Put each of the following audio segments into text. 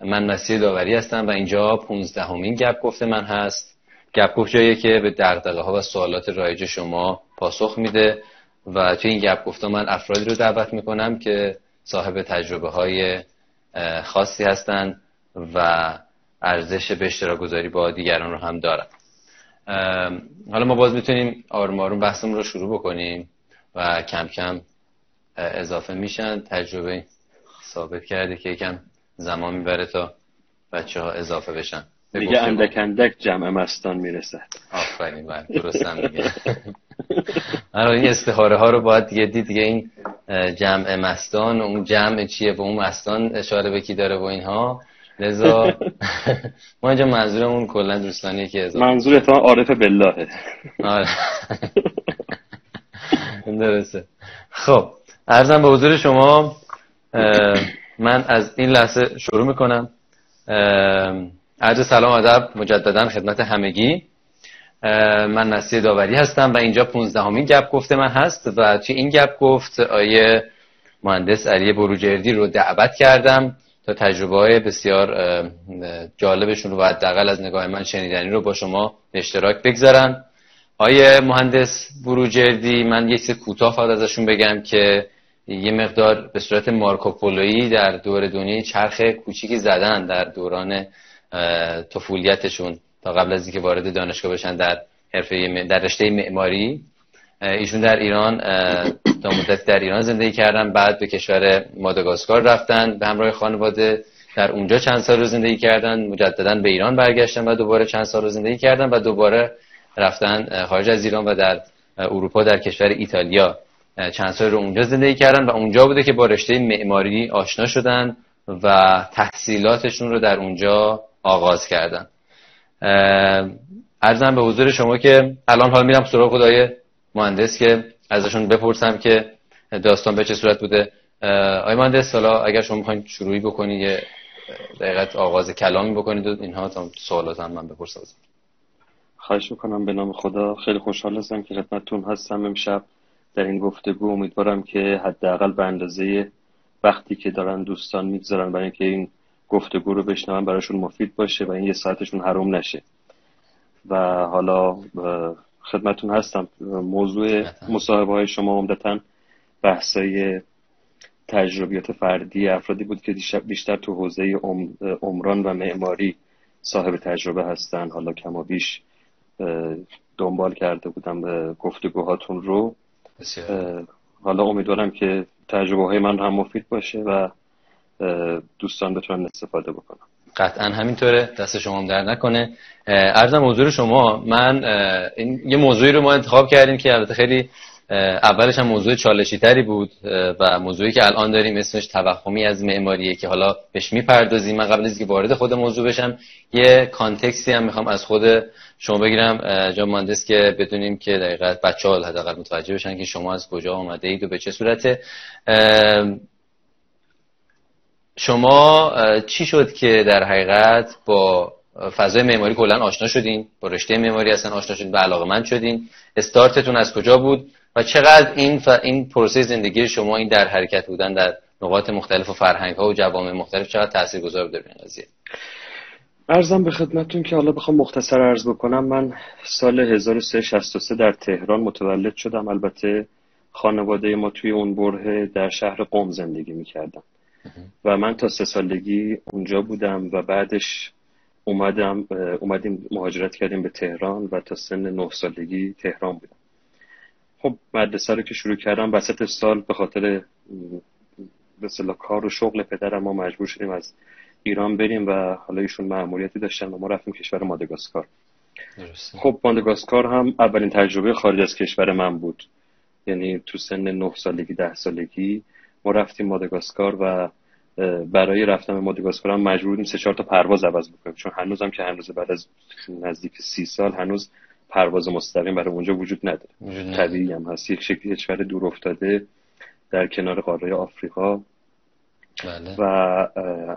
من مسیح داوری هستم و اینجا 15 همین گپ گفته من هست. گپ گفت جاییه که به دقدقه ها و سوالات رایج شما پاسخ میده و توی این گپ گفته من افرادی رو دعوت می‌کنم که صاحب تجربه های خاصی هستند و ارزش به اشتراک گذاری با دیگران رو هم دارن حالا ما باز می‌تونیم آروم آروم بحثمون رو شروع بکنیم و کم کم اضافه میشن. تجربه ثابت کرده که یکم زمان می‌بره تا بچه ها اضافه بشن. دیگه اندک اندک جمع مستان می‌رسه آفرین بله درستم میگه. آره، این استخاره ها رو باید دیگه دید دیگه این جمع مستان و اون جمع چیه؟ به اون مستان اشاره به کی داره و اینها؟ لذا ما اینجا منظورمون کلا دوستانیه که منظور اتفاقا عارف بالله. آره. درسته. خب ارزم به حضور شما من از این لحظه شروع می‌کنم. عرض سلام ادب مجددا خدمت همگی. من نسیه داوری هستم و اینجا 15 همین گپ گفته من هست و توی این گپ گفت؟ آیه مهندس علی بروجردی رو دعوت کردم تا تجربه های بسیار جالبشون رو حداقل از نگاه من شنیدنی رو با شما اشتراک بگذارن. آیه مهندس بروجردی من یه سه کوتاه فقط ازشون بگم که یه مقدار به صورت مارکوپولویی در دور دنیای چرخ کوچیکی زدن در دوران طفولیتشون تا قبل از اینکه وارد دانشگاه بشن در حرفه در رشته معماری. ایشون در ایران تا مدت در ایران زندگی کردن بعد به کشور ماداگاسکار رفتن به همراه خانواده در اونجا چند سال رو زندگی کردن مجددا به ایران برگشتن و دوباره چند سال رو زندگی کردن و دوباره رفتن خارج از ایران و در اروپا در کشور ایتالیا. چند سال رو اونجا زندگی کردن و اونجا بوده که با رشته معماری آشنا شدن و تحصیلاتشون رو در اونجا آغاز کردن. ارزم به حضور شما که الان حال میرم سراغ خدای مهندس که ازشون بپرسم که داستان به چه صورت بوده. آقای مهندس حالا اگر شما می‌خواین شروعی بکنید یه دقیقت آغاز کلامی بکنید و اینها تا سوالات هم من بپرسم. خواهش می‌کنم به نام خدا. خیلی خوشحال هستم که خدمتتون هستم امشب. در این گفتگو امیدوارم که حداقل به اندازه وقتی که دارن دوستان می‌گذارن برای اینکه این گفتگو رو بشنون براشون مفید باشه و این یه ساعتشون حروم نشه. و حالا خدمتون هستم. موضوع مصاحبه های شما عمدتا بحثای تجربیات فردی افرادی بود که بیشتر تو حوزه عمران و معماری صاحب تجربه هستن. حالا کم و بیش دنبال کرده بودم گفتگوهاتون رو. حالا امیدوارم که تجربه های من هم مفید باشه و دوستان بتونن استفاده بکنم قطعا همینطوره. دست شما هم در نکنه. ارزم موضوع شما من این یه موضوعی رو ما انتخاب کردیم که البته خیلی اولش هم موضوع چالشی تری بود و موضوعی که الان داریم اسمش توهمی از معماریه که حالا بهش می‌پردازیم. من قبل از اینکه وارد خود موضوع بشم یه کانتکستی هم می‌خوام از خود شما بگیرم. جا مهندس که بدونیم که دقیقا بچه ها حداقل متوجه بشن که شما از کجا آمده اید و به چه صورته. شما چی شد که در حقیقت با فضای معماری کلا آشنا شدین با رشته معماری اصلا آشنا شدین و علاقه من شدین. استارتتون از کجا بود و چقدر این ف... این پروسه زندگی شما این در حرکت بودن در نقاط مختلف و فرهنگ ها و جوامع مختلف چقدر تاثیرگذار بوده این قضیه؟ ارزم به خدمتتون که حالا بخوام مختصر عرض بکنم. من سال 1363 در تهران متولد شدم. البته خانواده ما توی اون بره در شهر قم زندگی می‌کردم و من تا سه سالگی اونجا بودم و بعدش اومدم اومدیم مهاجرت کردیم به تهران و تا سن نه سالگی تهران بودم. خب مدرسه رو که شروع کردم وسط سال به خاطر به کار و شغل پدرم ما مجبور شدیم از ایران بریم و حالا ایشون مأموریتی داشتن و ما رفتیم کشور مادگاسکار. خب مادگاسکار هم اولین تجربه خارج از کشور من بود. یعنی تو سن نه سالگی ده سالگی ما رفتیم مادگاسکار و برای رفتن به مادگاسکار هم مجبور بودیم سه چهار تا پرواز عوض بکنیم. چون هنوزم که هنوز بعد از نزدیک سی سال هنوز پرواز مستقیم برای اونجا وجود نداره. طبیعی هم هست. یک شکلی کشور دور افتاده در کنار قاره آفریقا. بله. و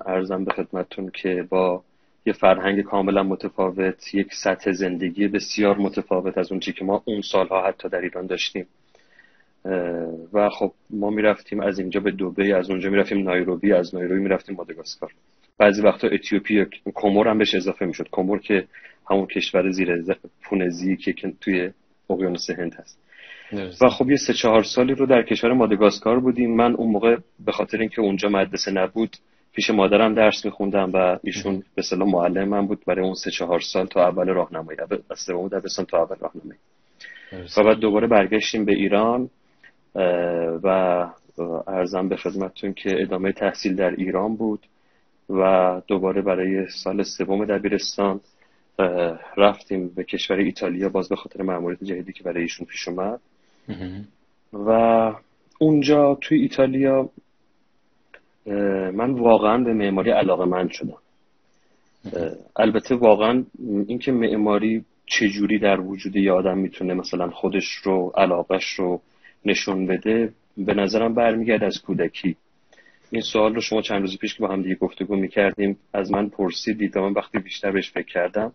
ارزم به خدمتتون که با یه فرهنگ کاملا متفاوت یک سطح زندگی بسیار متفاوت از اون که ما اون سالها حتی در ایران داشتیم. و خب ما می‌رفتیم از اینجا به دوبه از اونجا می‌رفتیم نایروبی از نایروبی می‌رفتیم مادگاسکار بعضی وقتا اتیوپی کمور هم بهش اضافه می‌شد. کمور که همون کشور زیر پونزی که توی اقیانوس هند هست. و خب یه سه چهار سالی رو در کشور مادگاسکار بودیم. من اون موقع به خاطر اینکه اونجا مدرسه نبود پیش مادرم درس میخوندم و ایشون به صلاح معلم من بود. برای اون سه چهار سال تا اول راهنمایی. از سوم دبستان تا اول راهنمایی. و بعد دوباره برگشتیم به ایران. و ارزم به خدمتتون که ادامه تحصیل در ایران بود و دوباره برای سال سوم دبیرستان رفتیم به کشور ایتالیا باز به خاطر مأموریت جدیدی که برای ایشون پیش اومد. و اونجا توی ایتالیا من واقعا به معماری علاقه من شدم البته واقعا اینکه معماری چجوری در وجود یه آدم می‌تونه مثلا خودش رو علاقش رو نشون بده به نظرم برمیگرد از کودکی. این سوال رو شما چند روز پیش که با هم دیگه گفتگو می‌کردیم از من پرسیدید و من وقتی بیشتر بهش فکر کردم.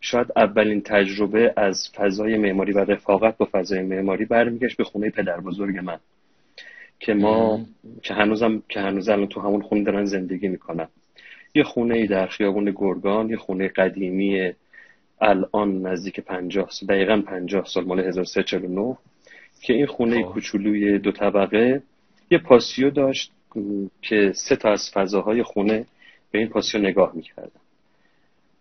شاید اولین تجربه از فضای معماری و رفاقت با فضای معماری برمیگشت به خونه پدر بزرگ من. که ما که هنوزم که هنوز الان تو همون خونه دارن زندگی می‌کنن. یه خونه ای در خیابون گرگان یه خونه قدیمی الان نزدیک پنجاه سال دقیقا پنجاه سال مال 1349 که این خونه خب. کوچولوی دو طبقه یه پاسیو داشت که سه تا از فضاهای خونه به این پاسیو نگاه می‌کردن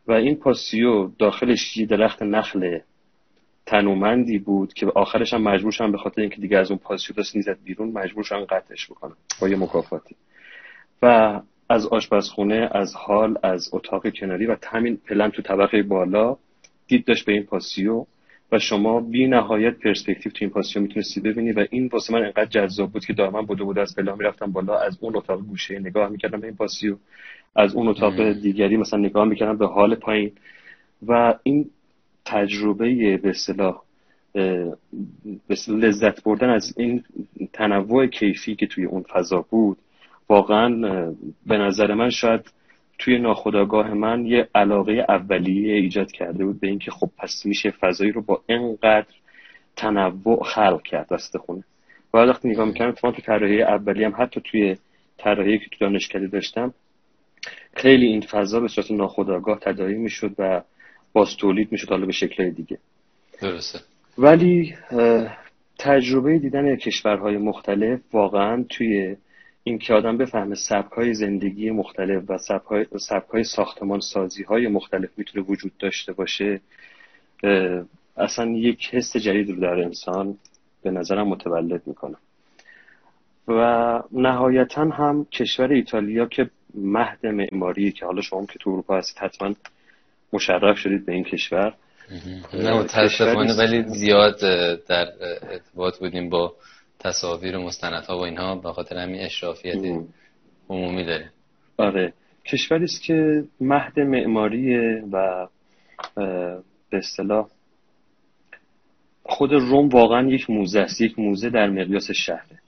و این پاسیو داخلش یه درخت نخل تنومندی بود که آخرش هم مجبور شدن به خاطر اینکه دیگه از اون پاسیو دست نیزد بیرون مجبور شدن قطعش بکنن با یه مکافاتی و از آشپزخونه از حال از اتاق کناری و همین پلن تو طبقه بالا دید داشت به این پاسیو و شما بی نهایت پرسپکتیو تو این پاسیو می‌تونستی ببینی و این واسه من انقدر جذاب بود که دائما بوده بود از پلا می‌رفتم بالا از اون اتاق گوشه نگاه می‌کردم به این پاسیو از اون اتاق دیگری مثلا نگاه می‌کردم به حال پایین. و این تجربه به اصطلاح لذت بردن از این تنوع کیفی که توی اون فضا بود واقعا به نظر من شاید توی ناخودآگاه من یه علاقه اولیه ایجاد کرده بود به اینکه خب پس میشه فضایی رو با اینقدر تنوع خلق کرد دست خونه. و وقتی نگاه می‌کردم تو طراحی اولی هم حتی توی طراحی که تو دانشکده داشتم خیلی این فضا به صورت ناخودآگاه تداعی می‌شد و باز تولید می‌شد حالا به شکل دیگه. درسته. ولی تجربه دیدن کشورهای مختلف واقعا توی این که آدم بفهمه سبک زندگی مختلف و سبک های, ساختمان سازی های مختلف می‌تونه وجود داشته باشه اصلا یک حس جدید رو در انسان به نظرم متولد می‌کنه. و نهایتا هم کشور ایتالیا که مهد معماری که حالا شما که تو اروپا هستید حتما مشرف شدید به این کشور. نه متاسفانه ولی زیاد در ارتباط بودیم با تصاویر و مستندها و اینها به خاطر همین اشرافیت عمومی داره. آره. کشوری است که مهد معماریه و به اصطلاح خود روم واقعا یک موزه است یک موزه در مقیاس شهره.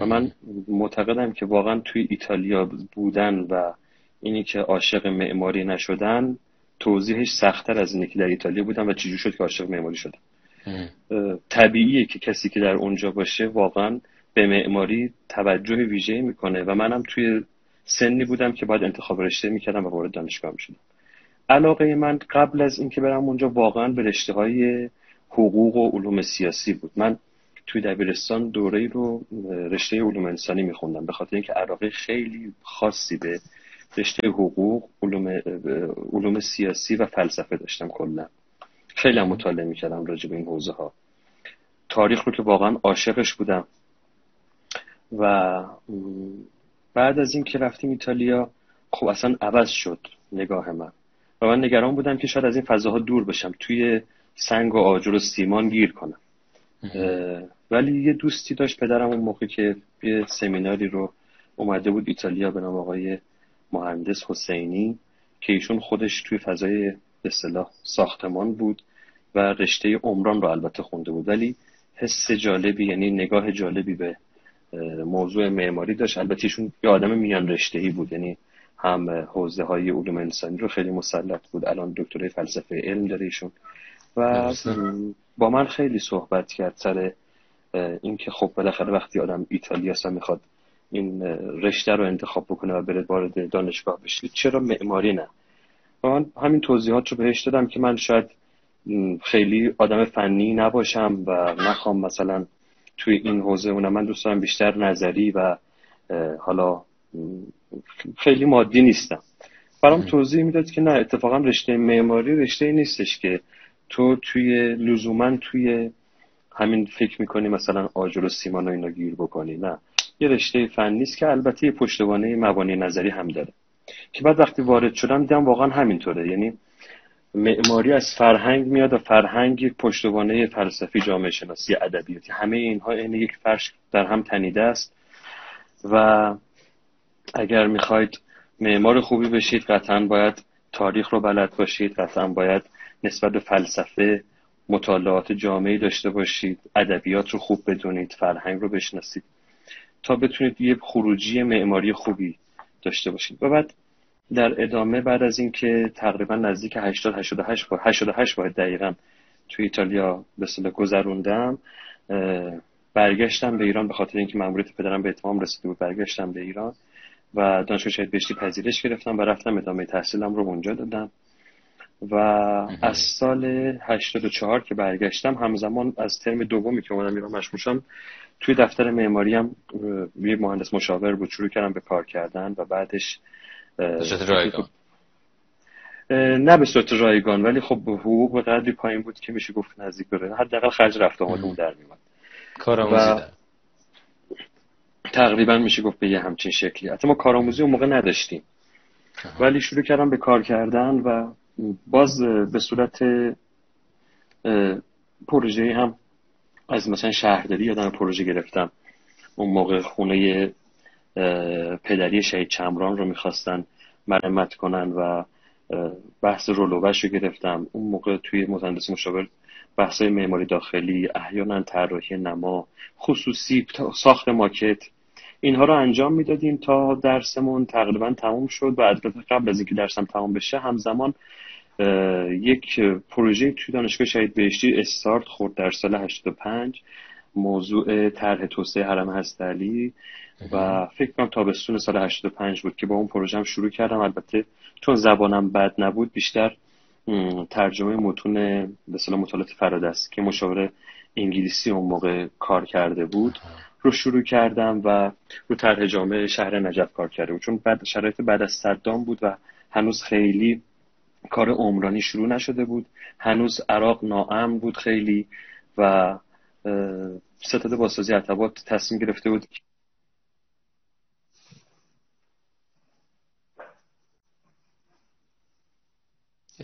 و من معتقدم که واقعا توی ایتالیا بودن و اینی که عاشق معماری نشدن توضیحش سختتر از اینه که در ایتالیا بودم و چجور شد که عاشق معماری شدم طبیعیه که کسی که در اونجا باشه واقعا به معماری توجه ویژه می‌کنه. و منم توی سنی بودم که باید انتخاب رشته می‌کردم و وارد دانشگاه می‌شدم علاقه من قبل از اینکه برم اونجا واقعا به رشته های حقوق و علوم سیاسی بود. من توی دبیرستان دوره رو رشته علوم انسانی میخوندم به خاطر اینکه علاقه خیلی خاصی به رشته حقوق علوم, علوم سیاسی و فلسفه داشتم کلا. خیلی مطالعه می‌کردم راجع به این حوزه ها تاریخ رو که واقعا عاشقش بودم. و بعد از این که رفتیم ایتالیا خب اصلا عوض شد نگاه من. و من نگران بودم که شاید از این فضاها دور بشم توی سنگ و آجر و سیمان گیر کنم. ولی یه دوستی داشت پدرم اون موقع که یه سمیناری رو اومده بود ایتالیا به نام آقای مهندس حسینی که ایشون خودش توی فضای به ساختمان بود. و رشته عمران رو البته خونده بود. ولی حس جالبی یعنی نگاه جالبی به موضوع معماری داشت. البته ایشون یه آدم میان رشته ای بود. یعنی هم حوزه های علوم انسانی رو خیلی مسلط بود. الان دکترای فلسفه علم داره ایشون. و با من خیلی صحبت کرد سر اینکه خب بالاخره وقتی آدم ایتالیا می‌خواد این رشته رو انتخاب بکنه و بره وارد دانشگاه بشه چرا معماری نه؟ و من همین توضیحات رو بهش دادم که من شاید خیلی آدم فنی نباشم و نخوام مثلا توی این حوزه اونم من دوست دارم بیشتر نظری و حالا خیلی مادی نیستم. برام توضیح می‌داد که نه اتفاقا رشته معماری رشته ای نیستش که تو توی لزوما توی همین فکر می‌کنی مثلا آجر و سیمان و اینا گیر بکنی. نه. یه رشته فنی است که البته یه پشتوانه مبانی نظری هم داره. که بعد وقتی وارد شدم دیدم واقعا همینطوره. یعنی معماری از فرهنگ میاد و فرهنگ یک پشتوانه فلسفی جامعه شناسی ادبیاتی همه اینها این یک فرش در هم تنیده است. و اگر می‌خواید معمار خوبی بشید قطعا باید تاریخ رو بلد باشید. قطعا باید نسبت به فلسفه مطالعات جامعی داشته باشید. ادبیات رو خوب بدونید. فرهنگ رو بشناسید. تا بتونید یه خروجی معماری خوبی داشته باشید. و بعد در ادامه بعد از اینکه تقریبا نزدیک 80 88 با 88 باید دقیقا توی ایتالیا به اصطلاح گذروندم برگشتم به ایران به خاطر اینکه ماموریت پدرم به اتمام رسیده بود برگشتم به ایران و دانشگاه شهید بهشتی پذیرش گرفتم و رفتم ادامه تحصیلم رو اونجا دادم. و از سال 84 که برگشتم همزمان از ترم دومی که اومدم ایران مشغول شدم توی دفتر معماری هم یه مهندس مشاور بود شروع کردم به کار کردن و بعدش رایگان نه به صورت رایگان ولی خب حقوق به قدری پایین بود که میشه گفت نزدیک به حداقل خرج رفت آمد اون در میومد. کارآموزی تقریبا میشه گفت به یه همچین شکلی. حتی ما کارآموزی اون موقع نداشتیم. ولی شروع کردم به کار کردن و باز به صورت پروژه هم از مثلا شهرداری یادم پروژه گرفتم. اون موقع خونه پدری شهید چمران رو می‌خواستن مرمت کنن و بحث رولوبش رو گرفتم. اون موقع توی مهندس مشاور بحث معماری داخلی احیانا طراحی نما خصوصی ساخت ماکت اینها رو انجام می‌دادیم تا درسمون تقریبا تموم شد. و البته قبل از اینکه درسم تموم بشه همزمان یک پروژه توی دانشگاه شهید بهشتی استارت خورد در سال 85 موضوع طرح توسعه حرم هستعلی و فکر کنم تابستون سال 85 بود که با اون پروژه شروع کردم. البته چون زبانم بد نبود بیشتر ترجمه متون به مطالعات فرادست که مشاور انگلیسی اون موقع کار کرده بود رو شروع کردم و رو طرح جامعه شهر نجف کار کرده بود. چون بعد شرایط بعد از صدام بود و هنوز خیلی کار عمرانی شروع نشده بود. هنوز عراق ناامن بود خیلی و ستاد باسازی عتبات تصمیم گرفته بود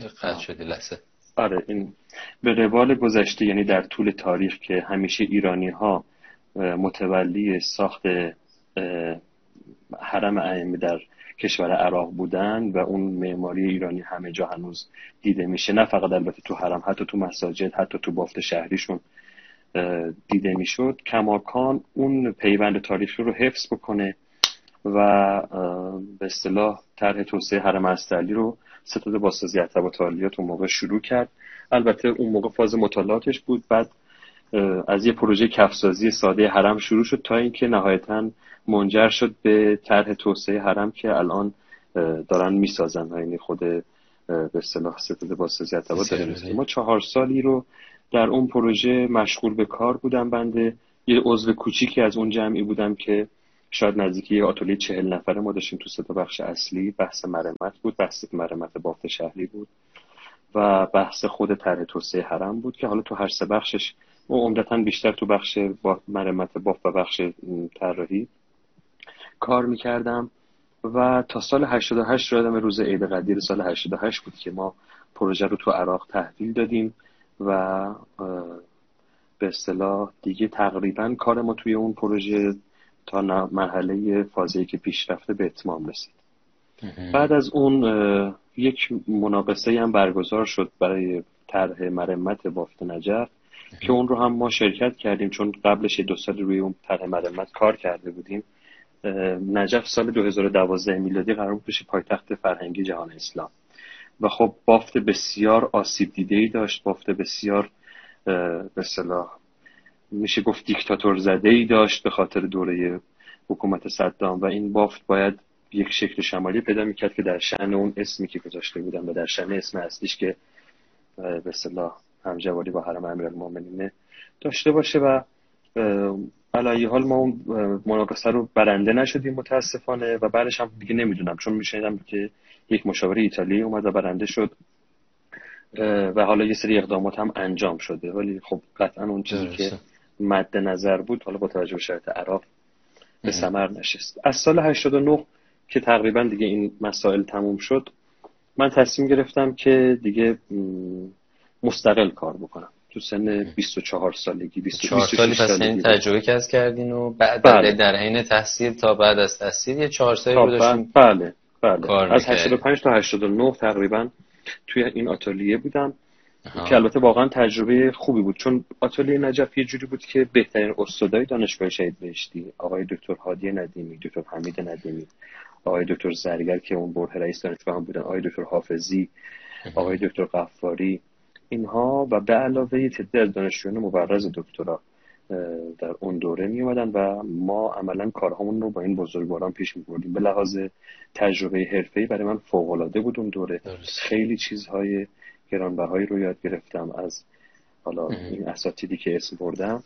قطع شدی لحظه. آره این به روال گذشته یعنی در طول تاریخ که همیشه ایرانی ها متولی ساخت حرم ائمه در کشور عراق بودن و اون معماری ایرانی همه جا هنوز دیده میشه. نه فقط البته تو حرم حتی تو مساجد حتی تو بافت شهریشون دیده می‌شد. کماکان اون پیوند تاریخی رو حفظ بکنه و به اصطلاح طرح توسعه حرم استعلی رو ستاد باسازی و تالیات اون موقع شروع کرد. البته اون موقع فاز مطالعاتش بود. بعد از یه پروژه کفسازی ساده حرم شروع شد تا اینکه نهایتا منجر شد به طرح توسعه حرم که الان دارن می‌سازن یعنی خود به اصطلاح ستاد باسازی داریم ما چهار سالی رو در اون پروژه مشغول به کار بودم. بنده یه عضو کوچیکی از اون جمعی بودم که شاید نزدیکی یه آتولی چهل نفره ما داشتیم تو سه بخش اصلی. بحث مرمت بود بحث مرمت بافت شهری بود و بحث خود طرح توسعه حرم بود که حالا تو هر سه بخشش و عمدتا بیشتر تو بخش مرمت بافت و بخش طراحی کار می‌کردم و تا سال 88 یادم روز عید قدیر سال 88 بود که ما پروژه رو تو عراق تحویل دادیم و به اصطلاح دیگه تقریبا کار ما توی اون پروژه تا مرحله فازی که پیش رفته به اتمام رسید. بعد از اون یک مناقصه هم برگزار شد برای طرح مرمت بافت نجف که اون رو هم ما شرکت کردیم. چون قبلش دو سال روی اون طرح مرمت کار کرده بودیم. نجف سال 2012 میلادی قرار بود بشه پایتخت فرهنگی جهان اسلام. و خب بافت بسیار آسیب دیده ای داشت. بافت بسیار به صلاح میشه گفت دیکتاتور زده ای داشت به خاطر دوره حکومت صدام و این بافت باید یک شکل شمالی پیدا می‌کرد که در شعن اون اسمی که گذاشته بودن و در شعن اسم اصلیش که به صلاح همجواری با حرم امیرالمومنین داشته باشه و علایه حال ما اون مناقصه رو برنده نشدیم متاسفانه و بعدش هم دیگه نمی‌دونم. چون میشنیدم که یک مشاور ایتالیایی اومد و برنده شد و حالا یه سری اقدامات هم انجام شده. ولی خب قطعا اون چیزی که مد نظر بود حالا با توجه به شرایط عراق به ثمر نشست. از سال 89 که تقریبا دیگه این مسائل تموم شد من تصمیم گرفتم که دیگه مستقل کار بکنم. تو سن 24 سالگی 24 سالی پس این تجربه کسب کردین و بعد بله. در حین تحصیل تا بعد از تحصیل یه 4 سالی رو داشتیم بله بله. از 85 تا 89 تقریبا توی این آتلیه بودم. که البته واقعا تجربه خوبی بود. چون آتلیه نجف یه جوری بود که بهترین استادای دانشگاه شهید بهشتی. آقای دکتر هادی ندیمی دکتر حمید ندیمی آقای دکتر زرگر که اون بره رئیس دانشگاه هم بودن آقای دکتر حافظی آقای دکتر قفاری اینها و به علاوه تعداد از دانشجویان مبرز دکترا در اون دوره می اومدن و ما عملا کارهامون رو با این بزرگواران پیش می بردیم. به لحاظ تجربه حرفه‌ای برای من فوق العاده بود اون دوره. خیلی چیزهای گرانبهایی رو یاد گرفتم از حالا این اساتیدی که اسم بردم.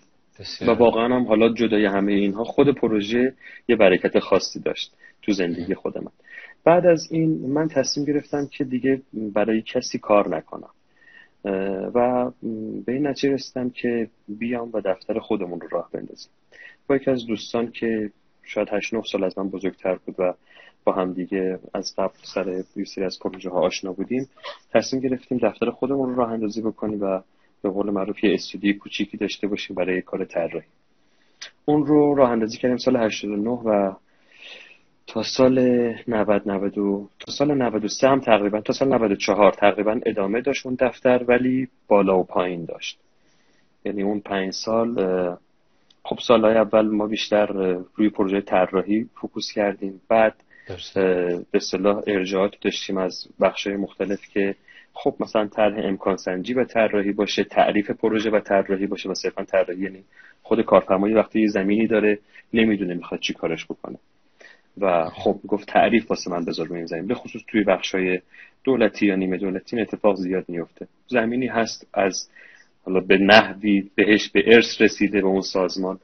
و واقعا هم حالا جدای همه اینها خود پروژه یه برکت خاصی داشت تو زندگی خود من بعد از این من تصمیم گرفتم که دیگه برای کسی کار نکنم. و به این نتیجه رسیدم که بیام و دفتر خودمون رو راه بندازیم. با یکی از دوستان که شاید 8 9 سال از من بزرگتر بود و با هم دیگه از قبل سر یه از پروژه ها آشنا بودیم. تصمیم گرفتیم دفتر خودمون رو راه اندازی بکنیم و به قول معروف یه استودیو کوچیکی داشته باشیم برای کار طراحی. اون رو راه اندازی کردیم سال 89 و تا سال 90 92 تا سال 93 هم تقریبا تا سال 94 تقریبا ادامه داشت اون دفتر ولی بالا و پایین داشت. یعنی اون پنج سال خب سالهای اول ما بیشتر روی پروژه طراحی فوکوس کردیم. بعد به صلاح ارجاعات داشتیم از بخش مختلف که خب مثلا طرح امکان سنجی و طراحی باشه تعریف پروژه و طراحی باشه و صرفا طراحی یعنی خود کارفرمایی وقتی زمینی داره نمی‌دونه می‌خواد چی کارش بکنه. و خب گفت تعریف واسه من بذار روی زمین به خصوص توی های دولتی یا نیمه دولتی اتفاق زیاد میفته زمینی هست از حالا به نحوی بهش به ارث رسیده به اون سازمان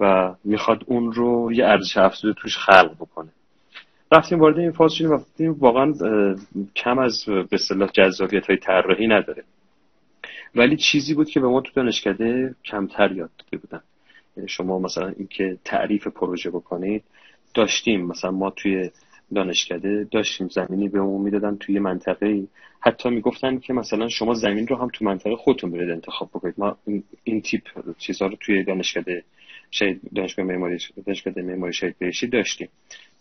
و می‌خواد اون رو یه ارزش افزوده توش خلق بکنه. رفتیم وارد این فاز شدیم و واقعا کم از به اصطلاح جذابیت های طراحی نداره. ولی چیزی بود که به ما تو دانشکده کمتر یاد داده بودن. یعنی شما مثلا اینکه تعریف پروژه بکنید داشتیم. مثلا ما توی دانشکده داشتیم زمینی به ما می‌دادن توی منطقه ای حتی می‌گفتن که مثلا شما زمین رو هم تو منطقه خودتون برید انتخاب بکنید. ما این تیپ چیزها رو توی دانشکده شهید دانشگاه معماری دانشکده معماری شهید بهشتی داشتیم.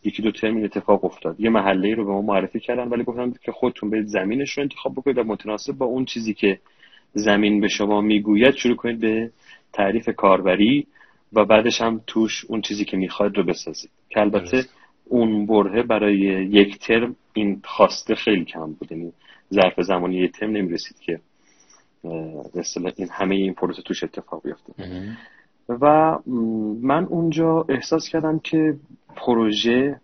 یکی دو ترم اتفاق افتاد. یه محله رو به ما معرفی کردن ولی گفتن که خودتون برید زمینش رو انتخاب بکنید و متناسب با اون چیزی که زمین به شما می‌گوید شروع کنید به تعریف کاربری و بعدش هم توش اون چیزی که می‌خواد رو بسازید. که البته اون برهه برای یک ترم این خواسته خیلی کم بود. یعنی ظرف زمانی یک ترم نمی‌رسید که این همه این پروسه توش اتفاق بیفته. و من اونجا احساس کردم که پروژه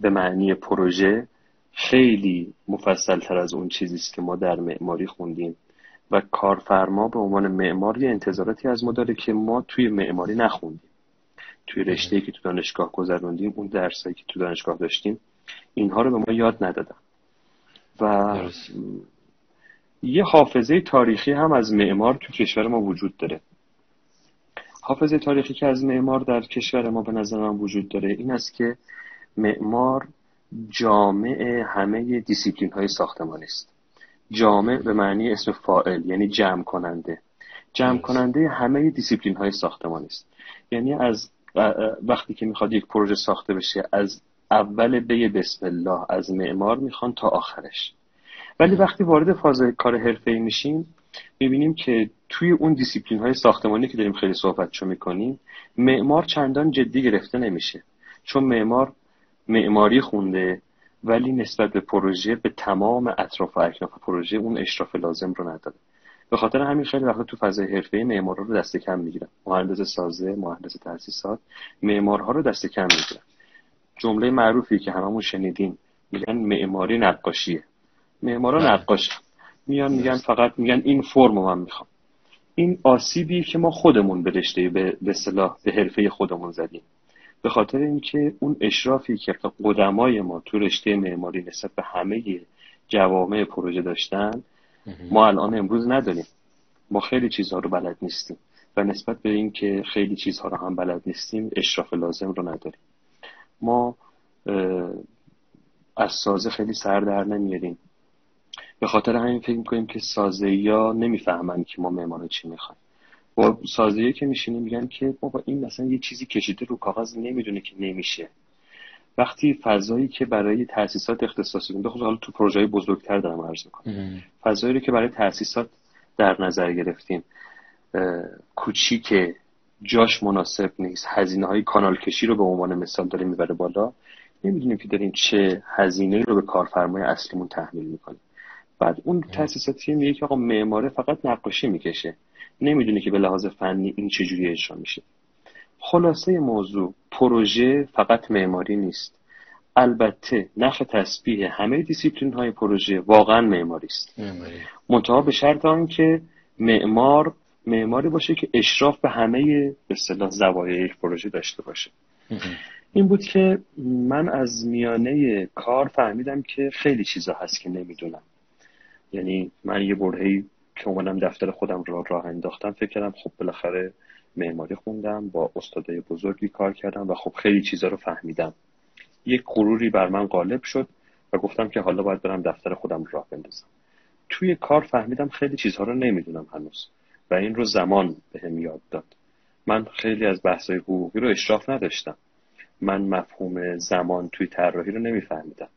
به معنی پروژه خیلی مفصل تر از اون چیزی است که ما در معماری خوندیم و کارفرما به عنوان معمار یه انتظاراتی از ما داره که ما توی معماری نخوندیم. توی رشته که تو دانشگاه گذروندیم اون درسایی که تو دانشگاه داشتیم اینها رو به ما یاد ندادن. و یه حافظه تاریخی هم از معمار تو کشور ما وجود داره. حافظه تاریخی که از معمار در کشور ما به نظر من وجود داره این است که معمار جامع همه دیسیپلین های ساختمانی است. جامع به معنی اسم فائل یعنی جمع کننده. جمع کننده همه دیسیپلین های ساختمانی است. یعنی از وقتی که می‌خواد یک پروژه ساخته بشه از اول بی بسم الله از معمار می‌خوان تا آخرش. ولی وقتی وارد فاز کار حرفه‌ای میشیم می‌بینیم که توی اون دیسیپلین های ساختمانی که داریم خیلی صحبت می‌کنیم معمار چندان جدی گرفته نمیشه. چون معمار معماری خونده ولی نسبت به پروژه به تمام اطراف و اکناف پروژه اون اشراف لازم رو نداره. به خاطر همین خیلی وقتا تو فضای حرفه معمارا رو دست کم می‌گیرن. مهندس سازه مهندس تاسیسات معمارها رو دست کم می‌گیرن. جمله معروفی که هممون شنیدیم میگن معماری نقاشیه. معمارا بله. نقاش میان میگن فقط میگن این فرم من می‌خوام. این آسیبی که ما خودمون به رشته به اصطلاح به حرفه خودمون زدیم. به خاطر اینکه اون اشرافی که قدمای ما تو رشته معماری نسبت به همه جوامع پروژه داشتن ما الان امروز نداریم. ما خیلی چیزها رو بلد نیستیم. و نسبت به اینکه خیلی چیزها رو هم بلد نیستیم اشراف لازم رو نداریم. ما از سازه خیلی سر در نمیاریم. به خاطر همین فکر می‌کنیم که سازه ها نمی‌فهمن که ما معمار چی می‌خوایم. با سازه که میشینیم میگن که بابا این مثلا یه چیزی کشیده رو کاغذ نمی‌دونه که نمیشه. وقتی فضایی که برای تاسیسات اختصاصی به حالا تو پروژه بزرگتر دارم عرض می‌کنم. فضایی رو که برای تاسیسات در نظر گرفتیم کوچیک جاش مناسب نیست هزینه های کانال کشی رو به عنوان مثال داره می‌بره بالا. نمی‌دونیم که داریم چه هزینه رو به کارفرمای اصلیمون تحمیل می‌کنیم. بعد اون تاسیساتی میگه که آقا معماره فقط نقاشی می‌کشه. نمی‌دونه که به لحاظ فنی این چجوری اجرا میشه. خلاصه موضوع پروژه فقط معماری نیست. البته نخ تسبیح همه دیسیپلین های پروژه واقعا معماری است. منتها به شرط آنکه معمار معماری باشه که اشراف به همه به اصطلاح زوایای یک پروژه داشته باشه. این بود که من از میانه کار فهمیدم که خیلی چیزا هست که نمی‌دونم. یعنی من یه برهی که اومدم دفتر خودم را راه انداختم فکر کردم خب بالاخره معماری خوندم با استادای بزرگی کار کردم و خب خیلی چیزا رو فهمیدم. یک غروری بر من غالب شد و گفتم که حالا باید برم دفتر خودم راه بندازم. توی کار فهمیدم خیلی چیزها رو نمی‌دونم هنوز و این رو زمان بهم یاد داد. من خیلی از بحث‌های حقوقی رو اشراف نداشتم. من مفهوم زمان توی طراحی رو نمیفهمیدم.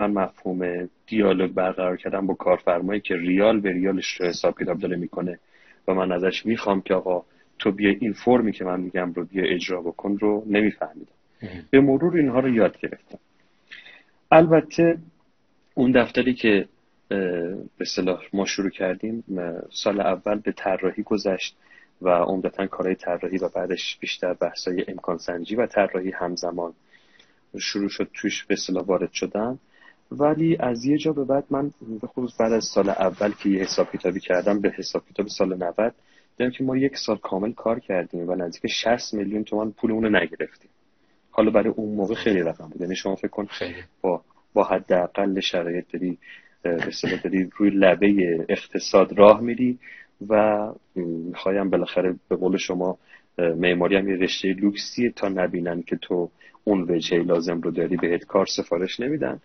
من مفهوم دیالوگ برقرار کردم با کارفرمایی که ریال به ریالش رو حساب کتاب داره می‌کنه و من ازش می‌خوام که آقا تو بیا این فرمی که من میگم رو بیا اجرا بکن رو نمیفهمیدم. به مرور اینها رو یاد گرفتم. البته اون دفتری که به صلاح ما شروع کردیم سال اول به طراحی گذشت و عمدتا کارهای طراحی و بعدش بیشتر بحثای امکان سنجی و طراحی همزمان شروع شد توش به صلاح وارد شدم. ولی از یه جا به بعد من به خصوص بعد از سال اول که یه حساب کتابی کردم به حساب کتاب سال 90 دیدم که ما یک سال کامل کار کردیم و نزدیک 60 میلیون تومان پول اون رو نگرفتیم حالا برای اون موقع خیلی رقم بود یعنی شما فکر کن خیلی. با با حداقل شرایط داری به داری روی لبه اقتصاد راه میری و می‌خوایم بالاخره به قول شما معماری هم یه رشته لوکسیه تا نبینن که تو اون وجهه لازم رو داری بهت کار سفارش نمیدن.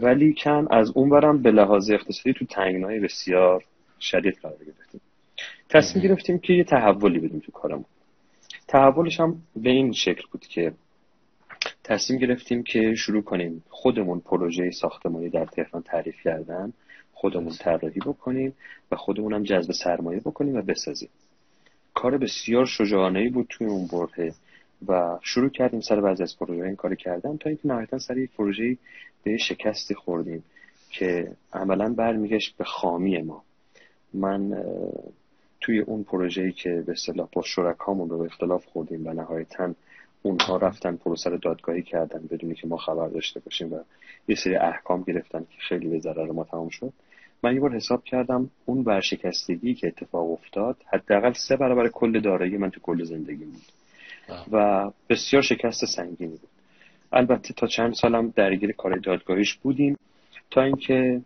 ولی کن از اون برم به لحاظ اقتصادی تو تنگنای بسیار شدید قرار گرفتیم. تصمیم گرفتیم که یه تحولی بدیم تو کارمون. تحولش هم به این شکل بود که تصمیم گرفتیم که شروع کنیم خودمون پروژه ساختمانی در تهران تعریف کردن خودمون طراحی بکنیم و خودمون هم جذب سرمایه بکنیم و بسازیم. کار بسیار شجاعانه بود توی اون برهه. و شروع کردیم سر بعضی از پروژه این کار کردن تا اینکه نهایتا سر یک پروژه به شکستی خوردیم که عملا برمیگشت به خامی ما. من توی اون پروژه‌ای که به اصطلاح با شرکامون رو اختلاف خوردیم و نهایتا اونها رفتن پروسه رو دادگاهی کردن بدونی که ما خبر داشته باشیم و یه سری احکام گرفتن که خیلی به ضرر ما تمام شد. من یه بار حساب کردم اون ورشکستگی که اتفاق افتاد حداقل سه برابر کل دارایی من تو کل زندگی بود. و بسیار شکست سنگینی بود. البته تا چند سالم درگیر کار دادگاهیش بودیم تا اینکه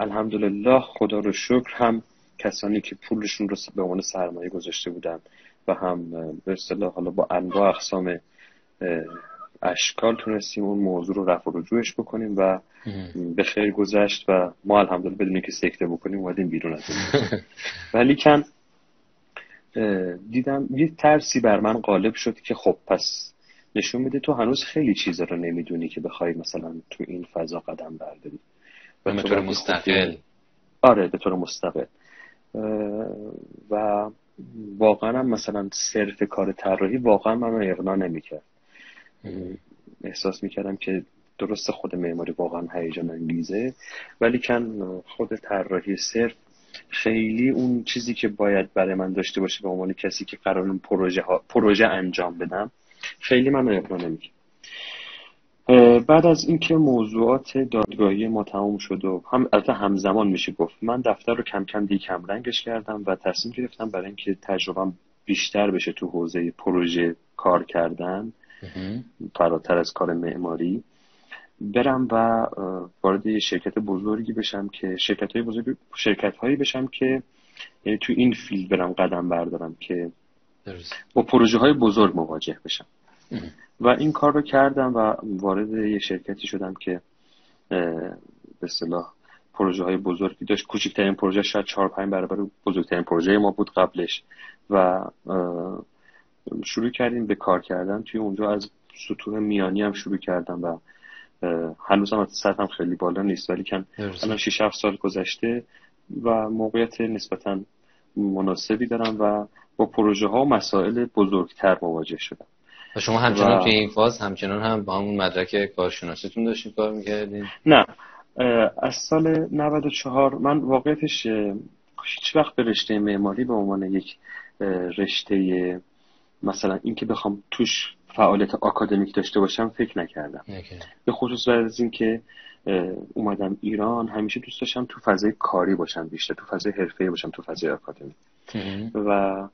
الحمدلله خدا رو شکر هم کسانی که پولشون رو به عنوان سرمایه گذاشته بودن و هم به اصطلاح حالا با انواع اقسام اشکال تونستیم اون موضوع رو رفع رجوعش بکنیم و به خیر گذشت و ما الحمدلله بدون که سکته بکنیم اومدیم بیرون از ولی کن دیدم یه ترسی بر من غالب شد که خب پس نشون میده تو هنوز خیلی چیزا رو نمی‌دونی که بخوای مثلا تو این فضا قدم برداری. به طور مستقل. آره به طور مستقل. و واقعا هم مثلا صرف کار طراحی واقعا من اقنا نمی‌کرد. احساس می‌کردم که درست خود معماری واقعا هیجان انگیزه ولی کن خود طراحی صرف خیلی اون چیزی که باید برای من داشته باشه به عنوان کسی که قرار این پروژه, ها، پروژه انجام بدم خیلی من اقنا نمی‌کنم. بعد از اینکه موضوعات دادگاهی ما تمام شد و هم البته همزمان میشه گفت من دفتر رو کم کم دیگه کم رنگش کردم و تصمیم گرفتم برای اینکه تجربم بیشتر بشه تو حوزه پروژه کار کردن فراتر از کار معماری. برم و وارد شرکت بزرگی بشم که شرکت های بزرگی شرکت هایی بشم که یعنی تو این فیلد برم قدم بردارم که با پروژه های بزرگ مواجه بشم. و این کار رو کردم و وارد یه شرکتی شدم که به صلاح پروژه های بزرگی داشت. کوچکترین پروژه شاید چهار پنج برابر بزرگترین پروژه ما بود قبلش. و شروع کردیم به کار کردن. توی اونجا از سطوح میانی هم شروع کردم و هنوز هم سطحم خیلی بالا نیست ولی کن الان 6 7 سال گذشته و موقعیت نسبتا مناسبی دارم و با پروژه ها و مسائل بزرگتر مواجه شدم. و شما همچنان توی این فاز همچنان هم با همون مدرک کارشناسیتون داشتین کار می‌کردین؟ نه. از سال 94 من واقعیتش هیچ وقت به رشته معماری به عنوان یک رشته مثلا اینکه بخوام توش فعالیت آکادمیک داشته باشم فکر نکردم. به خصوص بعد از اینکه اومدم ایران همیشه دوست داشتم تو فضای کاری باشم بیشتر تو فضای حرفه‌ای باشم تو فضای آکادمی و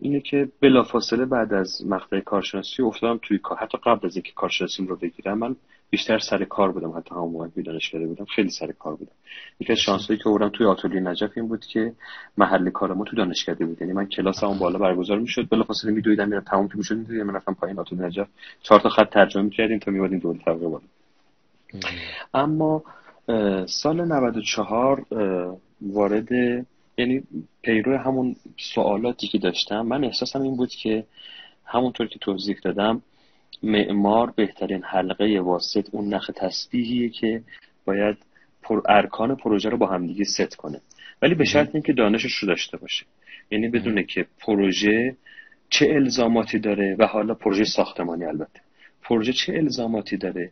اینه که بلافاصله بعد از مقطع کارشناسی افتادم توی کار. حتی قبل از اینکه کارشناسیم رو بگیرم من بیشتر سر کار بودم. حتی همون موقع دانشگاه بودم خیلی سر کار بودم. یکی از شانسایی که اورم توی آتلیه نجف این بود که محل کار ما تو دانشکده بود. یعنی من کلاس اون بالا برگزار می‌شد. بلافاصله میدویدم میرم تمام که می‌شد میدویدم من رفتم پایین آتلیه نجف. چهار تا خط ترجمه می‌کردیم تا میوادیم دور طبقه بالا. اما سال 94 وارد یعنی پیرو همون سوالاتی که داشتم من احساسم این بود که همونطور که توضیح دادم معمار بهترین حلقه واسط اون نخ تسبیحیه که باید پر ارکان پروژه رو با همدیگه ست کنه. ولی به شرط اینکه دانشش رو داشته باشه. یعنی بدونه که پروژه چه الزاماتی داره و حالا پروژه ساختمانی البته. پروژه چه الزاماتی داره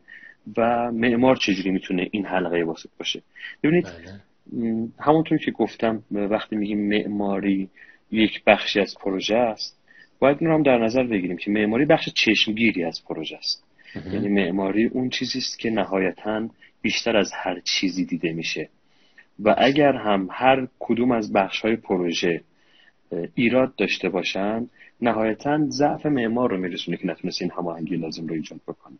و معمار چجوری می‌تونه این حلقه واسط باشه. ببینید بله. همونطور که گفتم وقتی میگیم معماری یک بخشی از پروژه است باید این رو هم در نظر بگیریم که معماری بخش چشمگیری از پروژه است. یعنی معماری اون چیزی است که نهایتا بیشتر از هر چیزی دیده میشه. و اگر هم هر کدوم از بخش های پروژه ایراد داشته باشن نهایتا ضعف معمار رو میرسونه که نتونست این هماهنگی لازم رو ایجاد بکنه.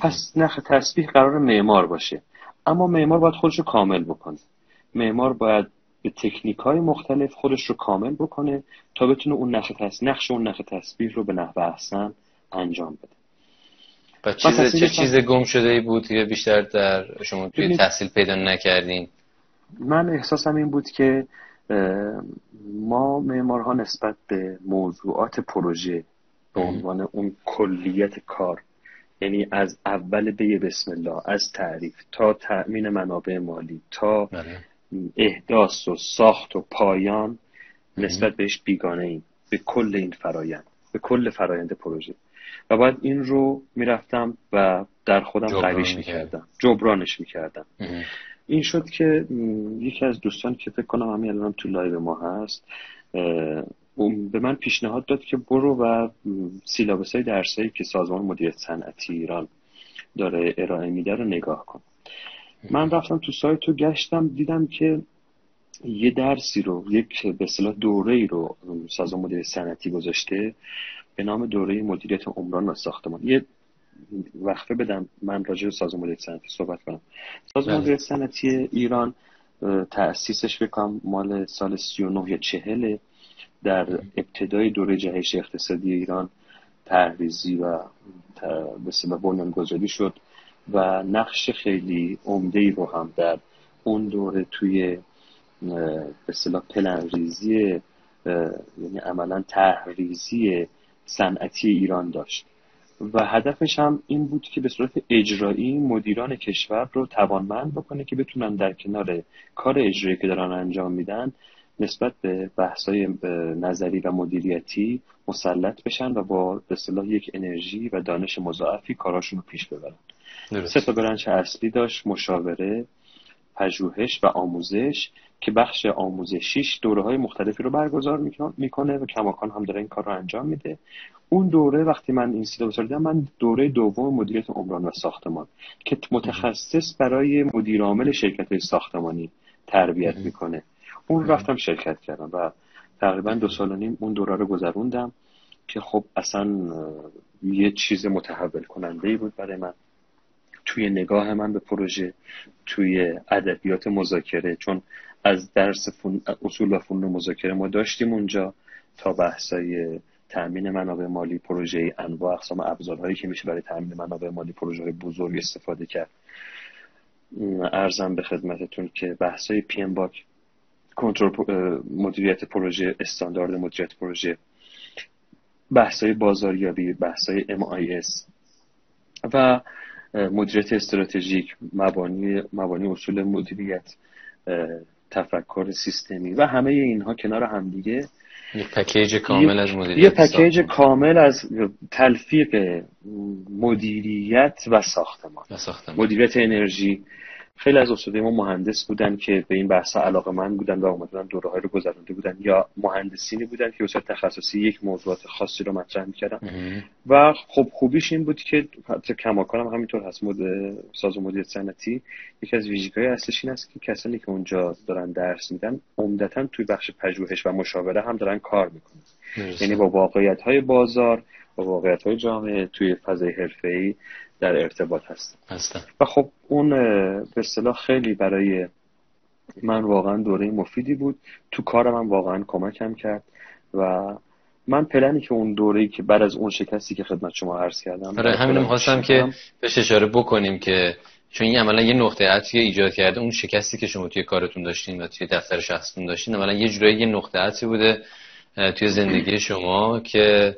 پس نخ تسبیح قرار معمار باشه. اما معمار باید خودش رو کامل بکنه. معمار باید به تکنیک های مختلف خودش رو کامل بکنه تا بتونه اون نقش نقش اون نقش تصویر رو به نحو احسن انجام بده. و چیز چه چیز گم شده ای بود که بیشتر در شما توی تحصیل پیدا نکردین؟ من احساسم این بود که ما معمارها نسبت به موضوعات پروژه به عنوان اون کلیت کار یعنی از اول به بسم الله از تعریف تا تأمین منابع مالی تا بله. احداث و ساخت و پایان نسبت بهش بیگانه ایم. به کل این فرایند. به کل فرایند پروژه. و بعد این رو می‌رفتم و در خودم قویش می‌کردم. جبرانش می‌کردم. این شد که یکی از دوستان که فکر کنم همین الان تو live ما هست به من پیشنهاد داد که برو و syllabus های درسایی که سازمان مدیریت صنعتی ایران داره ارائه میده رو نگاه کن. من رفتم تو سایت رو گشتم دیدم که یه درسی رو یک به اصطلاح دوره ای رو سازمان مدیریت صنعتی گذاشته به نام دوره مدیریت عمران و ساختمان. یه وقفه بدم من راجع به سازمان مدیریت صنعتی صحبت کنم. سازمان بله. مدیریت صنعتی ایران تأسیسش بکنم مال سال 39 یا 40 در ابتدای دوره جهش اقتصادی ایران تحریزی و به بنیانگذاری شد. و نقش خیلی عمده ای رو هم در اون دوره توی به اصطلاح پلنریزی یعنی عملا تحریزی صنعتی ایران داشت. و هدفش هم این بود که به صورت اجرایی مدیران کشور رو توانمند بکنه که بتونن در کنار کار اجرایی که دارن انجام میدن نسبت به بحثای نظری و مدیریتی مسلط بشن و با به صلاح یک انرژی و دانش مضاعفی کاراشون رو پیش ببرن. سه تا برنچ اصلی داشت مشاوره پژوهش و آموزش که بخش آموزشیش دوره های مختلفی رو برگزار می‌کنه و کماکان هم داره این کار رو انجام میده. اون دوره وقتی من این سیدا دیدم من دوره دوم مدیریت عمران و ساختمان که متخصص برای مدیر عامل شرکت ساختمانی تربیت می‌کنه. اون رفتم شرکت کردم و تقریبا دو سال و نیم اون دوره رو گذروندم که خب اصلا یه چیز متحول کننده ای بود برای من. توی نگاه من به پروژه توی ادبیات مذاکره چون از درس اصول و فنون مذاکره ما داشتیم اونجا تا بحثای تامین منابع مالی پروژه انواع اقسام ابزارهایی که میشه برای تامین منابع مالی پروژه بزرگ استفاده کرد. عرضم به خدمتتون که بحثای PMBOK کنترل مدیریت پروژه استاندارد مدیریت پروژه بحثای بازاریابی بحثای MIS و مدیریت استراتژیک مبانی مبانی اصول مدیریت تفکر سیستمی و همه اینها کنار همدیگه. یه پکیج کامل از مدیریت یه پکیج کامل از تلفیق مدیریت و ساختمان, و ساختمان. مدیریت انرژی. خیلی از استادای ما مهندس بودن که به این بحث علاقه من بودن و اومدن دوره های رو گذرانده بودن. یا مهندسینی بودن که به تخصصی یک موضوعات خاصی رو مطرح می‌کردن. و خب خوبیش این بود که حتی کماکان هم همینطور هست. مد... ساز و مدیریت صنعتی یکی از ویژگی‌های اصلش این است که کسانی که اونجا دارن درس میدن عمدتا توی بخش پژوهش و مشاوره هم دارن کار می‌کنن. یعنی با واقعیت های بازار با واقعیت های جامعه توی فضای حرفه‌ای در ارتباط هستن و خب اون به اصطلاح خیلی برای من واقعا دوره مفیدی بود. تو کارم هم واقعا کمکم کرد. و من پلنی که اون دوره‌ای که بعد از اون شکستی که خدمت شما عرض کردم آره همینو می‌خواستم که بهش اشاره بکنیم که چون این عملا یه نقطه عطفی ایجاد کرده اون شکستی که شما توی کارتون داشتین و توی دفتر شخصتون داشتین عملا یه جورایی یه نقطه عطفی بوده توی زندگی شما که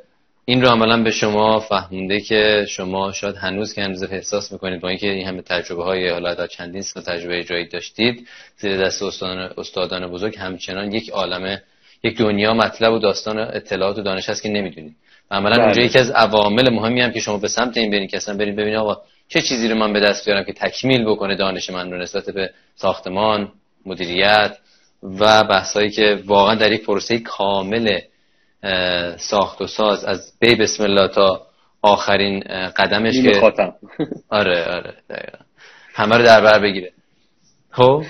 این رو عملا به شما فهمونده که شما شاید هنوز که هنوز احساس می‌کنید با اینکه این همه تجربه های حالا در چندین سال تجربه جایی داشتید زیر دست استادان, استادان بزرگ همچنان یک عالم یک دنیا مطلب و داستان اطلاعات و دانش هست که نمی‌دونید عملا بله. اونجا یکی از عوامل مهمی هم که شما به سمت این برین که اصلا برین ببینید آقا چه چیزی رو من به دست بیارم که تکمیل بکنه دانش من رو نسبت به ساختمان مدیریت و بحثایی که واقعا در یک پروسه کامل ساخت و ساز از بی بسم الله تا آخرین قدمش که آره آره همه رو در بر بگیره. خب؟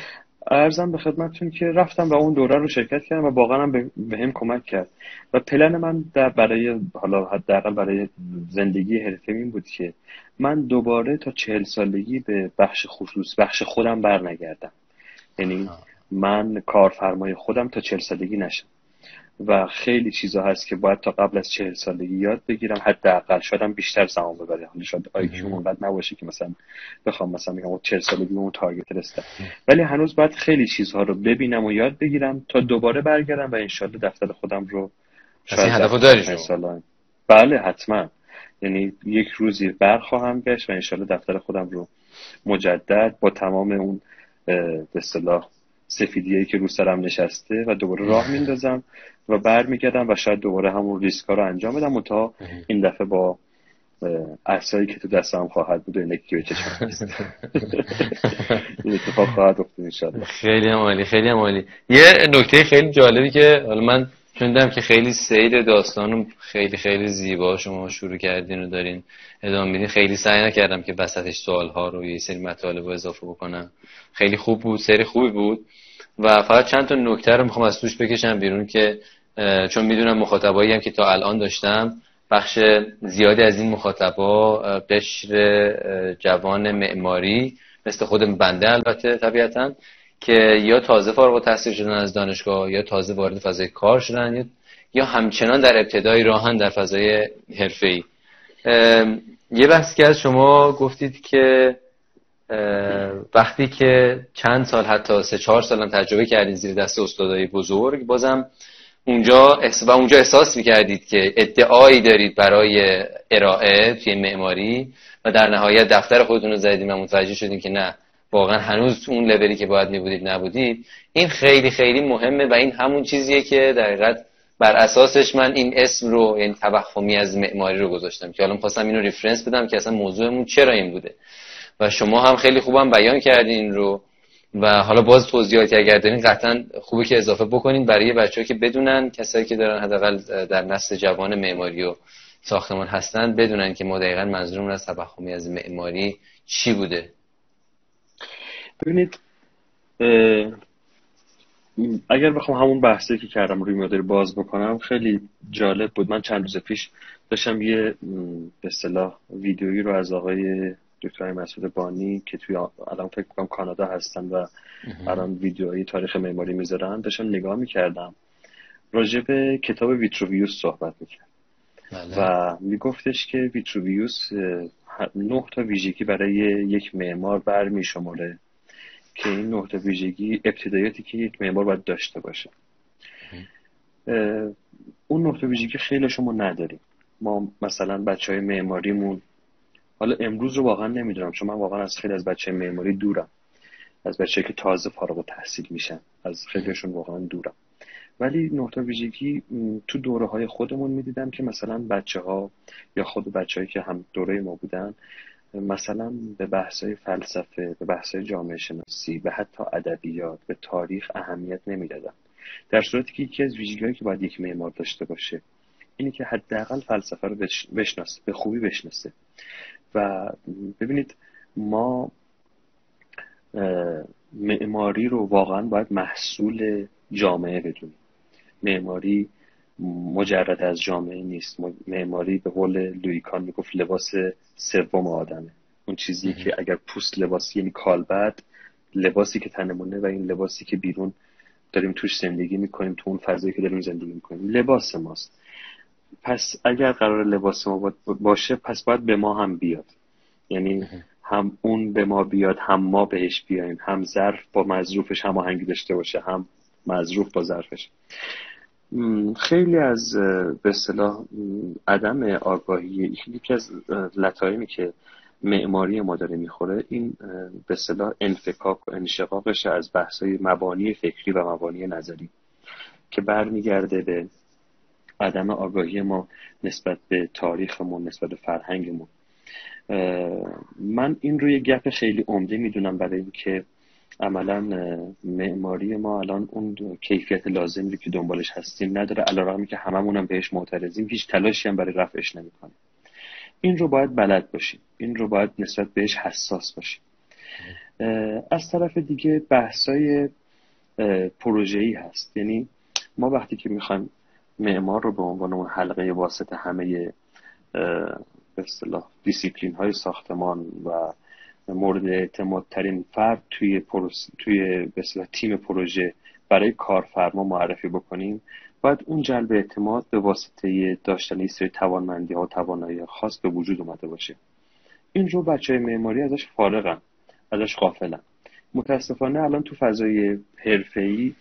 ارزم به خدمتتون که رفتم و اون دوره رو شرکت کردم و واقعا هم به هم کمک کرد. و پلن من در برای حالا حداقل برای زندگی حرفه این بود که من دوباره تا چهل سالگی به بخش خصوص بخش خودم برنگردم. یعنی من کارفرمای خودم تا چهل سالگی نشم. و خیلی چیزا هست که باید تا قبل از چهل سالگی یاد بگیرم. حداقل شاید بیشتر زمان ببره. حالا شاید آیکیو اونقدر نباشه که مثلا بخوام مثلا میگم چهل سالگی اون تارگت رسیدم. ولی هنوز باید خیلی چیزها رو ببینم و یاد بگیرم تا دوباره برگردم و انشالله دفتر خودم رو شاید هدفو داری بله حتما. یعنی یک روزی برخواهم گشت و انشالله دفتر خودم رو مجدد با تمام اون به اصطلاح سفیدیه که رو سرم نشسته و دوباره راه میندازم و برمیگردم و شاید دوباره همون ریسکا رو انجام بدم تا این دفعه با عصایی که تو دستم خواهد بود و اینکی به چشم. این اتفاق خواهد افتاد خیلی عالی خیلی عالی. یه نکته خیلی جالبی که حالا من چون که خیلی سیر داستانو خیلی خیلی زیبا شما شروع کردین و دارین ادامه میدین. خیلی سعی نکردم که وسطش سوال ها رو یه سری مطالب رو اضافه بکنم. خیلی خوب بود سری خوبی بود. و فقط چند تا نکته رو می‌خوام از توش بکشم بیرون که چون می‌دونم مخاطبایی هم که تا الان داشتم بخش زیادی از این مخاطبا قشر جوان معماری مثل خود بنده البته طبیعتا که یا تازه فارغ التحصیل شدن از دانشگاه یا تازه وارد فضای کار شدن یا همچنان در ابتدای راهن در فضای حرفه‌ای. یه بحث که از شما گفتید که وقتی که چند سال حتی سه چهار سالم تجربه کردید زیر دست استادای بزرگ بازم اونجا و اونجا احساس می‌کردید که ادعایی دارید برای ارائه توی معماری و در نهایت دفتر خودتون رو زدید و متوجه شدید که نه واقعا هنوز اون لولی که باید میبودید نبودید. این خیلی خیلی مهمه و این همون چیزیه که در حقیقت بر اساسش من این اسم رو یعنی توخمی از معماری رو گذاشتم که حالا خواستم اینو ریفرنس بدم که اصلا موضوعمون چرا این بوده. و شما هم خیلی خوبم بیان کردین رو. و حالا باز توضیحاتی اگر دارین قطعا خوبه که اضافه بکنین برای بچه‌ها که بدونن کسایی که دارن حداقل در نسل جوان معماری و ساختمان هستن بدونن که ما دقیقا منظورمون از تبخمی از معماری چی بوده. ببینید اگر بخوام همون بحثی که کردم روی مدل باز بکنم خیلی جالب بود. من چند روز پیش داشتم یه به اصطلاح ویدیویی رو از آقای دکتر مسعود بانی که توی الان فکر کنم کانادا هستن و الان ویدیوهای تاریخ معماری می‌ذارن داشتم نگاه می‌کردم. راجع به کتاب ویتروویوس صحبت می‌کرد. بله. و میگفتش که ویتروویوس نه تا ویژگی برای یک معمار برمیشماره که این نه تا ویژگی ابتدایاتی که یک معمار باید داشته باشه. اون نه تا ویژگی خیلی شما نداریم. ما مثلا بچه های معماریمون حالا امروز رو واقعا نمی‌دونم چون من واقعا از خیلی از بچه معماری دورم. از بچه که تازه فارغ و تحصیل میشن از خیلیشون واقعا دورم. ولی نقطه ویژگی تو دوره های خودمون می‌دیدم که مثلا بچه ها یا خود بچه که هم دوره ما بودن مثلا به بحث فلسفه به بحث جامعه شناسی به حتی ادبیات به تاریخ اهمیت نمی‌دادن. در صورتی که یکی از ویژگی که باید یک معمار داشته باشه اینی که حداقل فلسفه رو بشناسه به خوبی بشناسه. و ببینید ما معماری رو واقعا باید محصول جامعه بدونیم. معماری مجرد از جامعه نیست. معماری به قول لویکان می‌گفت لباس سوم آدمه. اون چیزی که اگر پوست لباسی یعنی کالبد لباسی که تنمونه و این لباسی که بیرون داریم توش زندگی می‌کنیم تو اون فضایی که داریم زندگی می‌کنیم. لباس ماست. پس اگر قرار لباس ما باشه پس باید به ما هم بیاد. یعنی هم اون به ما بیاد هم ما بهش بیایم هم ظرف با مظروفش هماهنگی داشته باشه هم مظروف با ظرفش. خیلی از به اصطلاح عدم آگاهی یکی از لطایمی که معماری ما داره می‌خوره این به اصطلاح انفکاک و انشقاقش از بحثای مبانی فکری و مبانی نظری که برمیگرده به عدم آگاهی ما نسبت به تاریخمون نسبت به فرهنگمون. من این روی گپ خیلی عمده می‌دونم برای اینکه عملا معماری ما الان اون کیفیت لازمی که دنبالش هستیم نداره علیرغمی که هممون بهش معترضیم هیچ تلاشی هم برای رفعش نمی‌کنه. این رو باید بلد باشیم. این رو باید نسبت بهش حساس باشیم. از طرف دیگه بحثای پروژه‌ای هست. یعنی ما وقتی که می‌خوایم معمار رو به عنوان اون حلقه واسط همه به اصطلاح دیسیپلین های ساختمان و مورد اعتماد ترین فرد توی توی به تیم پروژه برای کارفرما معرفی بکنیم. باید اون جلب اعتماد به واسطه داشتن سری توانمندی ها و توانایی خاص به وجود اومده باشه. این رو بچه های معماری ازش فارغن ازش غافلن. متاسفانه الان تو فضای حرفه‌ای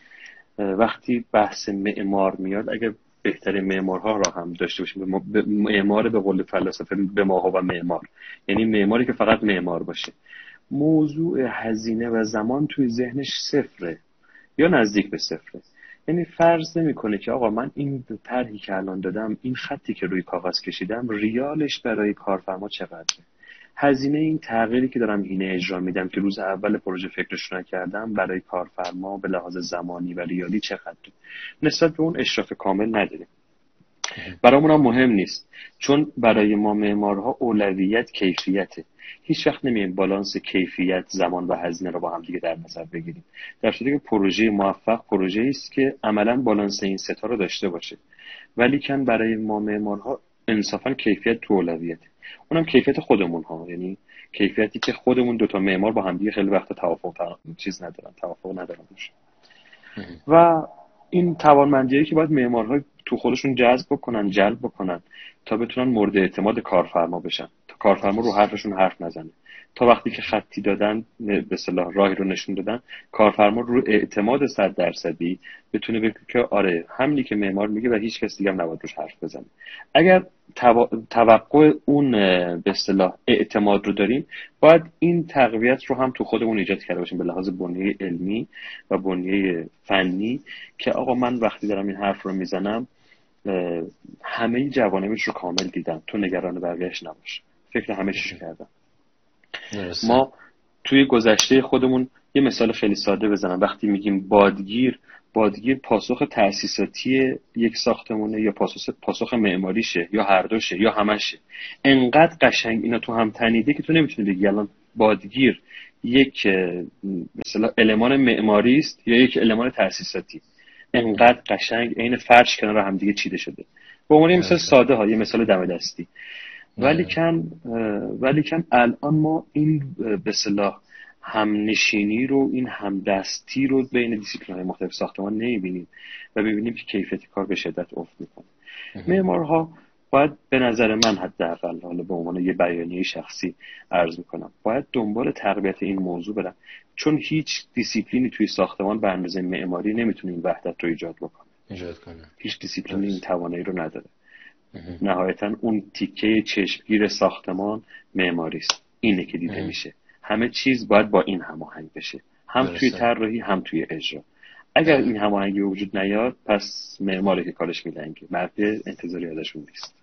وقتی بحث معمار میاد اگر بهترین معمارها را هم داشته باشیم. معمار به قول فلسفه به ماها و معمار. یعنی معماری که فقط معمار باشه. موضوع هزینه و زمان توی ذهنش صفره یا نزدیک به صفره. یعنی فرض نمی‌کنه که آقا من این طرحی که الان دادم این خطی که روی کاغذ کشیدم ریالش برای کارفرما چقدره؟ هزینه این تغییری که دارم اینه اجرا میدم که روز اول پروژه فکرش نکردم برای کارفرما به لحاظ زمانی و ریالی چقدر نسبت به اون اشراف کامل نداریم. برامون هم مهم نیست. چون برای ما معمارها اولویت کیفیته. هیچ وقت نمیایم بالانس کیفیت زمان و هزینه رو با هم دیگه در نظر بگیریم. در صورتی که پروژه موفق پروژه است که عملا بالانس این ستا رو داشته باشه. ولی کن برای ما معمارها انصافا کیفیت تو اولویته. اونم کیفیت خودمون ها یعنی کیفیتی که خودمون دوتا معمار با همدیگه خیلی وقت توافق چیز ندارن توافق ندارن و این توانمندیایی که باید معمارها تو خودشون جذب بکنن جلب بکنن تا بتونن مورد اعتماد کارفرما بشن. تا کارفرما رو حرفشون حرف نزنه. تا وقتی که خطی دادن به صلاح راهی رو نشون دادن کارفرما رو اعتماد صد درصدی بتونه بگه که آره همینی که معمار میگه و هیچ کس دیگه هم نباید روش حرف بزنه. اگر توقع اون به اصطلاح اعتماد رو داریم باید این تقویت رو هم تو خودمون ایجاد کرده باشیم به لحاظ بنیه علمی و بنیه فنی که آقا من وقتی دارم این حرف رو می‌زنم همه جوانبش رو کامل دیدم. تو نگران بقیهش نباش. فکر همه چیش کردم. ما توی گذشته خودمون یه مثال خیلی ساده بزنم. وقتی میگیم بادگیر بادگیر پاسخ تأسیساتی یک ساختمونه یا پاسخ, پاسخ معماریشه یا هر دوشه یا همشه انقدر قشنگ اینا تو هم تنیده که تو نمی‌تونی بگی الان بادگیر یک مثلا المان معماری است یا یک المان تأسیساتی. انقدر قشنگ عین فرش کنار هم دیگه چیده شده. به عنوان مثال ساده ها یه مثال دم دستی ولیکن ولیکن الان ما این به اصطلاح همنشینی رو این همدستی رو بین دیسیپلین های مختلف ساختمان نمی‌بینیم و ببینیم که کیفیت کار به شدت افت می‌کنه. معمارها باید به نظر من حداقل حالا به عنوان یه بیانیه شخصی عرض می‌کنم باید دنبال تقویت این موضوع برن. چون هیچ دیسیپلینی توی ساختمان به اندازه معماری نمی‌تونه این وحدت رو ایجاد بکنه. ایجاد کنه. هیچ دیسیپلینی این توانایی رو نداره. نهایتا اون تیکه چشمگیر ساختمان معماری است. اینه که دیده میشه. همه چیز باید با این هماهنگ بشه. هم توی طراحی هم توی اجرا. اگر این هماهنگی وجود نیاد پس معماری که کارش میلنگه. مرد انتظاری ازشون نیست.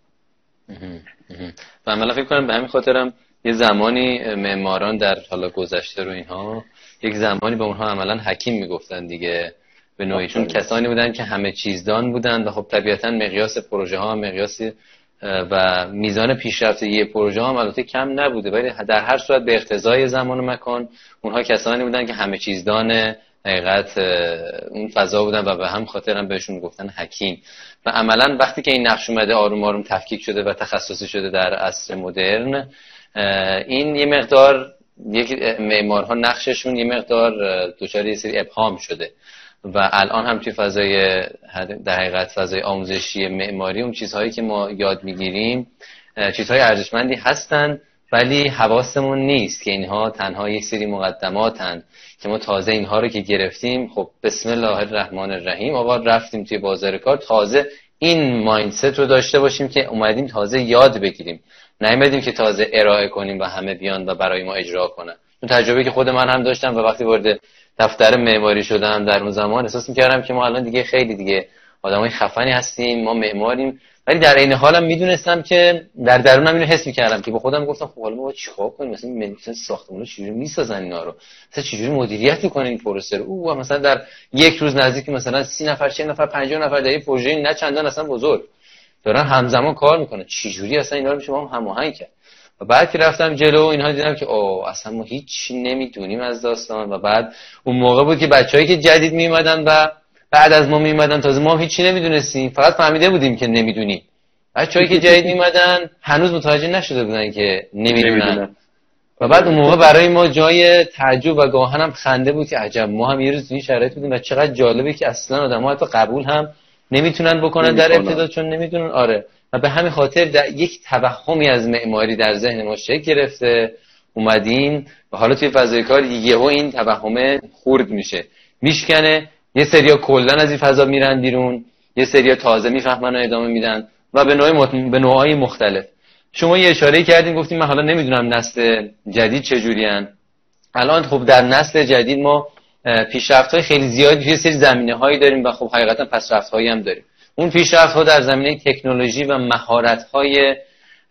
و عملا فکر کنم به همین خاطرم یه زمانی معماران در حالا گذشته رو اینها یک زمانی به اونها عملا حکیم می‌گفتن دیگه. به نوعیشون کسانی بودن که همه چیزدان بودن و خب طبیعتا مقیاس پروژه ها مقیاس و میزان پیشرفت یه پروژه هم البته کم نبوده ولی در هر صورت به اقتضای زمان و مکان اونها کسانی بودن که همه چیزدان حقیقت اون فضا بودن و به هم خاطر هم بهشون گفتن حکیم. و عملا وقتی که این نقش اومده آروم آروم تفکیک شده و تخصصی شده در عصر مدرن این یه مقدار یک معمارها نقششون یه مقدار دچار یه سری ابهام شده. و الان هم توی فضای در حقیقت فضای آموزشی معماری اون چیزهایی که ما یاد می‌گیریم چیزهای ارزشمندی هستن ولی حواسمون نیست که اینها تنها یک سری مقدماتن که ما تازه اینها رو که گرفتیم. خب بسم الله الرحمن الرحیم. آقا رفتیم توی بازار کار. تازه این مایندست رو داشته باشیم که اومدیم تازه یاد بگیریم. نیومدیم که تازه ارائه کنیم و همه بیان و برای ما اجرا کنن. اون تجربه که خود من هم داشتم و وقتی وارد دفتر معماری شدم در اون زمان. احساس می‌کردم که ما الان دیگه خیلی دیگه آدمای خفنی هستیم ما معماریم. ولی در این حالم می‌دونستم که در درونم اینو حس می‌کردم که با خودم گفتم خب حالا ما چیکار کنیم؟ مثلا مثلا ساختمون رو چجوری می‌سازن اینا رو؟ مثلا چجوری مدیریت می‌کنن این پروسه رو؟ او مثلا در یک روز نزدیک مثلا 30 نفر 40 نفر 50 نفر در این پروژه نه چندان اصلا بزرگ. دارن همزمان کار می‌کنن. چجوری اصلا اینا رو میشه با هم هماهنگ کرد؟ و بعد که رفتم جلو اینها دیدم که او اصلا ما هیچ نمی‌دونیم از داستان. و بعد اون موقع بود که بچههایی که جدید میومدن و بعد از ما میومدن تازه ما هیچی نمی‌دونستیم. فقط فهمیده بودیم که نمی‌دونیم. بچه‌هایی که جدید میومدن هنوز متوجه نشده بودن که نمی‌دونن. و بعد اون موقع برای ما جای تعجب و گاهن هم خنده بود که عجب ما هم یه روز این شرایط بودیم و چقدر جالبه که اصلا آدم حتی قبول هم نمی‌تونن بکنن در ابتدا چون نمی‌دونن. آره. به همین خاطر در یک توهمی از معماری در ذهن ما شکل گرفته. اومدیم و حالا توی فضای کار یهو این توهم خورد میشه. میشکنه یه سریا کلا از این فضا میرن بیرون یه سریا تازه می‌فهمن و ادامه میدن و به نوع به نوعهای مختلف. شما یه اشاره کردین گفتیم من حالا نمی‌دونم نسل جدید چجورین. الان خب در نسل جدید ما پیشرفت های خیلی زیادی توی سری زمینه هایی داریم و خب حقیقتا پسرفت هایی هم داریم. اون پیشرفت ها در زمینه تکنولوژی و مهارت های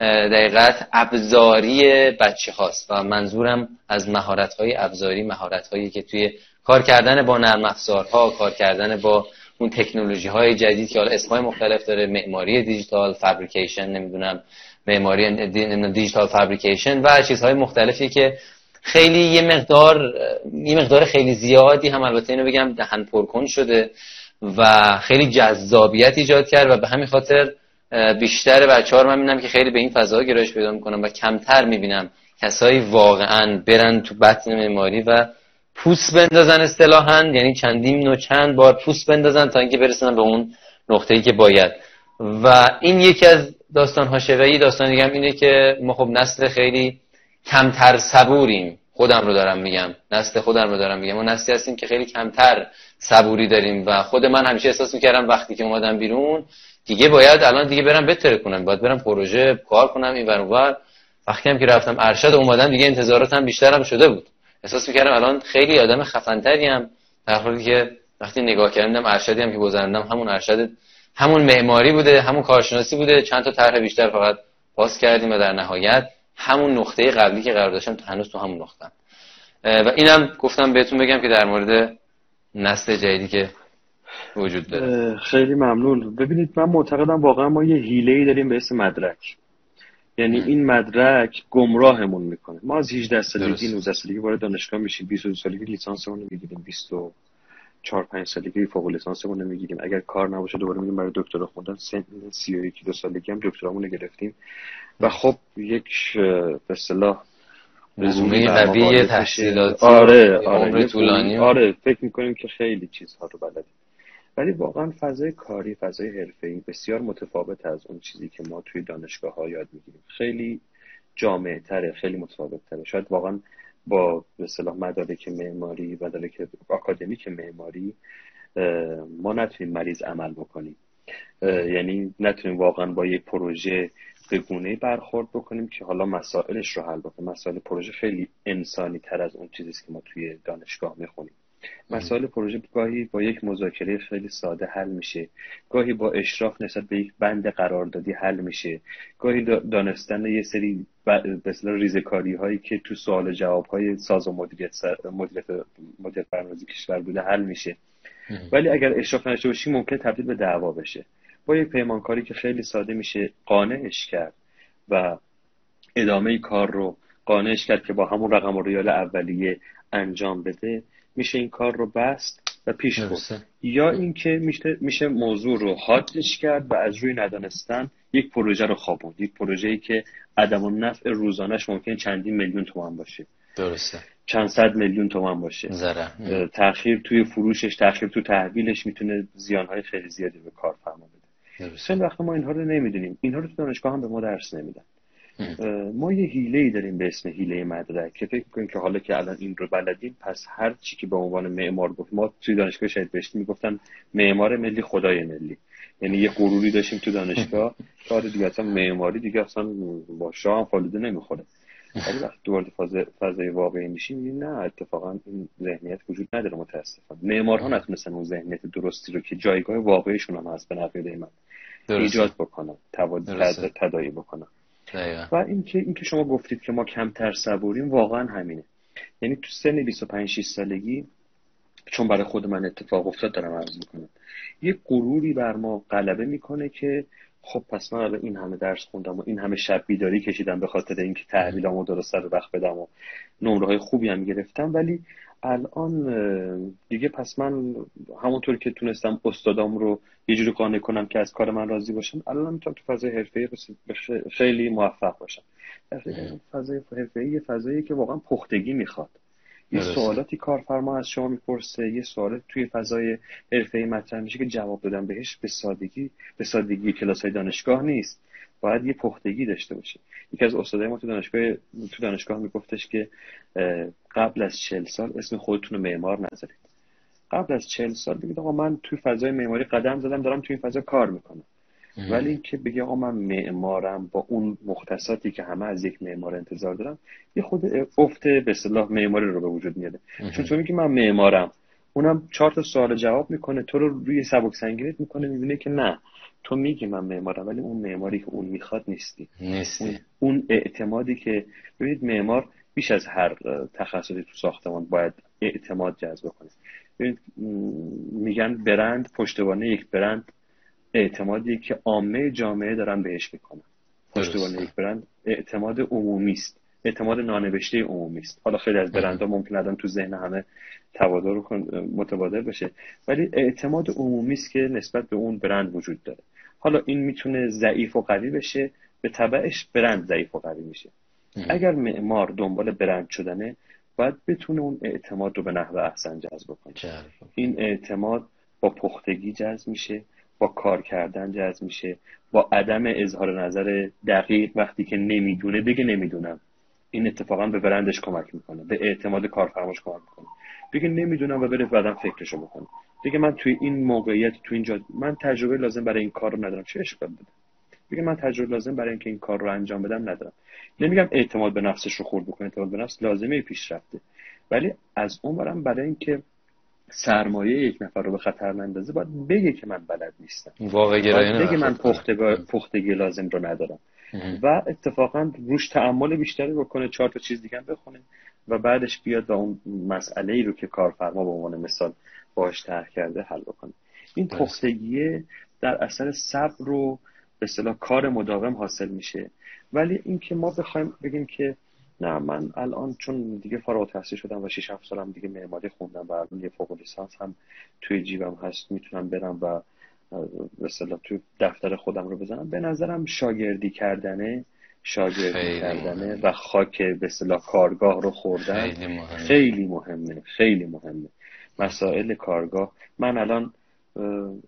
دقیقت ابزاری بچه هاست. و منظورم از مهارت های ابزاری مهارت هایی که توی کار کردن با نرم افزارها کار کردن با اون تکنولوژی های جدید که حالا اسمای مختلف داره معماری دیجیتال فابریکیشن نمی‌دونم معماری دیجیتال فابریکیشن و چیزهای مختلفی که خیلی یه مقدار یه مقدار خیلی زیادی هم البته اینو بگم دهن پرکن شده. و خیلی جذابیت ایجاد کرد و به همین خاطر بیشتر بچه ها رو من می‌بینم که خیلی به این فضا گرایش پیدا می‌کنم و کمتر می‌بینم کسایی واقعا برن تو بطن معماری و پوست بندازن اصطلاحا یعنی چندین نوع چند بار پوست بندازن تا اینکه برسن به اون نقطه ای که باید. و این یکی از داستان های داستان دیگه اینه که ما خب نسل خیلی کمتر صبوریم. خودم رو دارم میگم. نسل خودم رو دارم میگم. ما نسلی هستیم که خیلی کمتر صبوری داریم و خود من همیشه احساس می‌کردم وقتی که اومدم بیرون دیگه باید الان دیگه برم بتره کنم باید برم پروژه کار کنم این ور وقتی هم که رفتم ارشد اومدم دیگه انتظاراتم بیشترم شده بود. احساس می‌کردم الان خیلی آدم خفنتری هم در حالی که وقتی نگاه کردم ارشدی هم که گذروندم همون ارشد همون معماری بوده همون کارشناسی بوده چند تا طرح بیشتر فقط پاس کردیم و در نهایت همون نقطه قبلی که قرار داشتم هنوز تو همون نقطه و اینم گفتم بهتون بگم که در مورد نسل جدیدی که وجود داره. خیلی ممنون. ببینید من معتقدم واقعا ما یه ای داریم به اسم مدرک. یعنی این مدرک گمراهمون می‌کنه. ما از 18 سالگی 19 سالگی وارد دانشگاه میشیم. 22 سالگی لیسانسمون رو می‌گیریم. 24 5 سالگی فوق لیسانسمون رو می‌گیریم. اگر کار نباشه دوباره میگیم برای دکترا خوندن. سن 31 دو سالگی هم دکترامون رو گرفتیم. و خب یک به اصطلاح رزومه قوی تحصیلاتی آره آره طولانی. آره فکر می‌کنیم که خیلی چیزها رو بلدیم ولی واقعا فضای کاری فضای حرفه‌ای بسیار متفاوت از اون چیزی که ما توی دانشگاه ها یاد می‌گیریم. خیلی جامعه تره خیلی متفاوت تره شاید واقعا با به صلاح مدارک معماری مدارک آکادمیک معماری ما نتونیم مریض عمل بکنیم. یعنی نتونیم واقعا با یک پروژه به گونه برخورد بکنیم که حالا مسائلش رو حل بکنیم؟ مسائل پروژه خیلی انسانی تر از اون چیزی که ما توی دانشگاه می‌خونیم. مسائل پروژه گاهی با یک مذاکره خیلی ساده حل میشه. گاهی با اشراف نسبت به یک بند قراردادی حل میشه. گاهی دانستن یه سری مثلا ریزکاری هایی که تو سوال جواب های ساز و مدیریت مدیریت مدیریت برنامه‌ریزی کشور بوده حل میشه. ولی اگر اشراف نشه باشی ممکن تبدیل به دعوا بشه. با یک پیمانکاری که خیلی ساده میشه قانعش کرد و ادامه کار رو قانعش کرد که با همون رقم ریال اولیه انجام بده میشه این کار رو بست و پیش برد. یا اینکه میشه میشه موضوع رو حادش کرد و از روی ندانستن یک پروژه رو خوابوند. یک پروژه ای که عدم و نفع روزانش ممکن چندین میلیون تومان باشه. درسته. چند صد میلیون تومان باشه. زره. تاخیر توی فروشش تاخیر تو تحویلش می‌تونه زیانهای خیلی زیادی به کارفرما خیلی وقت ما اینها رو نمی‌دونیم. اینها رو تو دانشگاه هم به ما درس نمیدن. ما یه هیله ای داریم به اسم هیله مدرک که فکر کنیم که حالا که الان این رو بلدیم پس هر چی که به عنوان معمار گفت ما توی دانشگاه شاید بهش می‌گفتن معمار ملی خدای ملی. یعنی یه غروری داشتیم تو دانشگاه. آره دیگه اصلا معماری دیگه اصلا با شاه هم فالوده نمی‌خوره. ولی وقتی فاز فضای واقعی میشیم نه اتفاقا این ذهنیت وجود نداره متاسفانه. معمارها نتونستن اون ذهنیت درستی رو که جایگاه واقعیشون هم هست به نقیده من ایجاد بکنن تدایی بکنن و اینکه اینکه شما گفتید که ما کمتر صبوریم واقعا همینه. یعنی تو سن 25 6 سالگی چون برای خود من اتفاق افتاد دارم عرض می‌کنم. یه غروری بر ما غلبه می‌کنه که خب پس من این همه درس خوندم و این همه شب بیداری کشیدم به خاطر اینکه تحویلامو درست سر وقت بدم و نمره های خوبی هم گرفتم ولی الان دیگه پس من همونطور که تونستم استادام رو یه جوری قانع کنم که از کار من راضی باشن الان می‌تونم تو فضای حرفه‌ای خیلی موفق باشم. فضای حرفه‌ای یه فضایی که واقعا پختگی می‌خواد. یه سوالاتی کارفرما از شما می‌پرسه یه سوالات توی فضای حرفه‌ای مطرح میشه که جواب دادن بهش به سادگی به سادگی کلاس های دانشگاه نیست. باید یه پختگی داشته باشه. یکی از استادای ما تو دانشگاه تو دانشگاه میگفتش که قبل از چل سال اسم خودتون رو معمار نذارید. قبل از چل سال بگید آقا من توی فضای معماری قدم زدم دارم توی این فضا کار می‌کنم. ولی اینکه بگی آقا من معمارم با اون مختصاتی که همه از یک معمار انتظار دارم یه خود افت به اصطلاح معماری رو به وجود میاره. چون تو میگی من معمارم. اونم چهار تا سوال جواب می‌کنه تو رو روی سبک سنگینت می‌کنه می‌بینه که نه تو میگی من معمارم ولی اون معماری که اون می‌خواد نیستی. نیستی. اون اعتمادی که ببینید معمار بیش از هر تخصصی تو ساختمان باید اعتماد جذب کنه میگن برند پشتوانه یک برند اعتمادی که عامه جامعه دارن بهش می‌کنن. پشتوانه یک برند اعتماد عمومی است. اعتماد نانوشته عمومی است حالا خیلی از برندها ممکن الان تو ذهن همه تبادر متبادل بشه. ولی اعتماد عمومی است که نسبت به اون برند وجود داره. حالا این می‌تونه ضعیف و قوی بشه به تبعش برند ضعیف و قوی میشه. اگر معمار دنبال برند شدنه باید بتونه اون اعتماد رو به نحو احسن جذب کنه این اعتماد با پختگی جذب میشه با کار کردن جذب میشه با عدم اظهار نظر دقیق وقتی که نمی‌دونه بگه نمی‌دونم. این اتفاقا به برندش کمک می‌کنه به اعتماد کارفرماش کمک می‌کنه. بگه نمی‌دونم و بره بعدم فکرشو بکنه بگه من توی این موقعیت توی اینجا من تجربه لازم برای این کار رو ندارم. چه اشکال داره؟ بگه من تجربه لازم برای اینکه این کار رو انجام بدم ندارم. نمیگم اعتماد به نفسش رو خورد بکنه اعتماد به نفس لازمه پیشرفته. ولی از اون برم برای اینکه سرمایه یک نفر رو به خطر نندازه باید بگه که من بلد نیستم. واقع بگه من پختگی لازم رو ندارم. و اتفاقا روش تعمل بیشتری بکنه چهار تا چیز دیگه بخونه و بعدش بیاد و اون مسئله ای رو که کارفرما به عنوان مثال باش طرح کرده حل بکنه. این پختگیه در اثر صبر رو به اصطلاح کار مداوم حاصل میشه. ولی اینکه ما بخوایم بگیم که نه من الان چون دیگه فارغ التحصیل شدم و 6 7 سالم دیگه معماری خوندم و الان یه فوق لیسانس هم توی جیبم هست می‌تونم برم و اصطلاح توی دفتر خودم رو بزنم. به نظرم شاگردی کردنه شاگردی کردنه و خاک به اصطلاح کارگاه رو خوردن خیلی مهمه. خیلی مهمه خیلی مهمه. مسائل کارگاه. من الان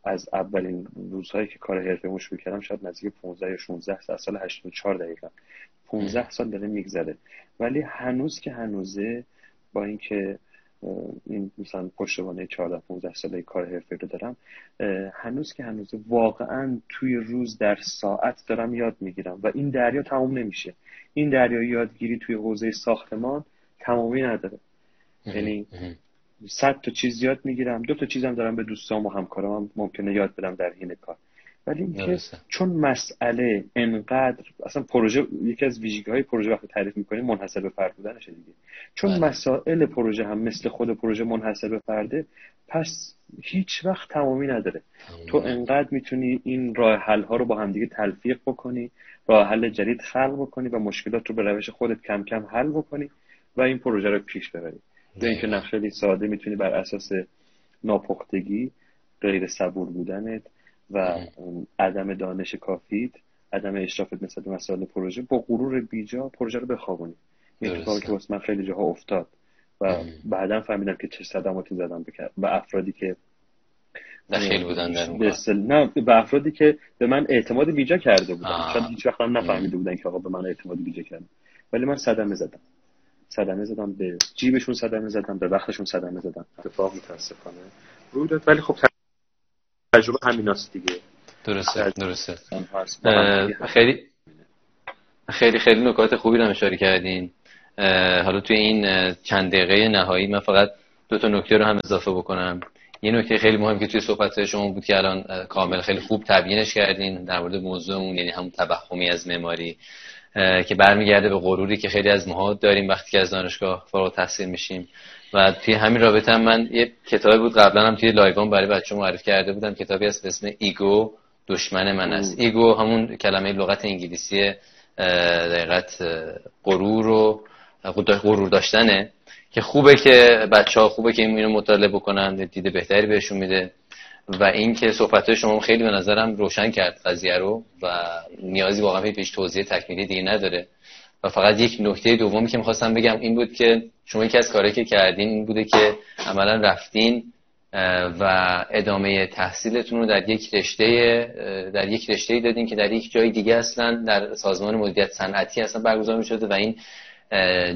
از اولین روزهایی که کار حرفه شروع کردم شاید نزدیک 15 یا 16 سال سال 84 دقیقا. 15 سال داره میگذره. ولی هنوز که هنوزه با اینکه این مثلا پشتوانه 14 15 ساله کار حرفه رو دارم. هنوز که هنوز واقعا توی روز در ساعت دارم یاد می‌گیرم و این دریا تمام نمیشه. این دریا یادگیری توی حوزه ساختمان تمامی نداره. یعنی صد تا چیز یاد می‌گیرم دو تا چیزم دارم به دوستام و همکارام ممکنه یاد بدم در حین کار. ولی اینکه چون مسئله انقدر اصلا پروژه یکی از ویژگی های پروژه وقتی تعریف می‌کنیم منحصر به فرد بودنشه دیگه. چون بله. مسائل پروژه هم مثل خود پروژه منحصر به فرده پس هیچ وقت تمامی نداره. تو انقدر می‌تونی این راه حل ها رو با همدیگه تلفیق بکنی راه حل جدید خلق بکنی و مشکلات رو به روش خودت کم کم حل بکنی و این پروژه رو پیش ببری. به اینکه نقشه ساده می‌تونی بر اساس ناپختگی غیر صبور بودنت و عدم دانش کافیت عدم اشرافت مثل به مسائل پروژه با غرور بیجا پروژه رو بخوابونی این اتفاقی که واسه من خیلی جاها افتاد و بعدا فهمیدم که چه صدماتی زدم بکرد به افرادی که دخیل بودن در نه به افرادی که به من اعتماد بیجا کرده بودن. شاید هیچ وقت هم نفهمیده بودن که آقا به من اعتماد بیجا کردن. ولی من صدمه زدم. صدمه زدم به جیبشون صدمه زدم به وقتشون صدمه زدم. اتفاق متاسفانه روی داد ولی خب تجربه همیناست دیگه. درسته درسته. خیلی خیلی خیلی نکات خوبی رو اشاره کردین. حالا توی این چند دقیقه نهایی من فقط دو تا نکته رو هم اضافه بکنم. یه نکته خیلی مهم که توی صحبت شما بود که الان کامل خیلی خوب تبیینش کردین در مورد موضوعمون یعنی همون تبختری از معماری که برمیگرده به غروری که خیلی از ماها داریم وقتی که از دانشگاه فارغ التحصیل میشیم. و توی همین رابطه هم من یه کتابی بود قبلا هم توی لایوان برای بچه‌ها معرفی کرده بودم کتابی هست به اسم ego دشمن من است. ego همون کلمه لغت انگلیسی دقیقت غرور و غرور داشتنه که خوبه که بچه ها خوبه که اینو مطالعه بکنن دیده بهتری بهشون میده. و اینکه صحبت شما خیلی به نظرم روشن کرد قضیه رو و نیازی واقعا پیش توضیح تکمیلی دیگه نداره. و فقط یک نکته دومی که می‌خواستم بگم این بود که شما یکی از کارهایی که کردین این بوده که عملا رفتین و ادامه تحصیلتون رو در یک رشته در یک رشته دادین که در یک جای دیگه اصلا در سازمان مدیریت صنعتی اصلا برگزار شده و این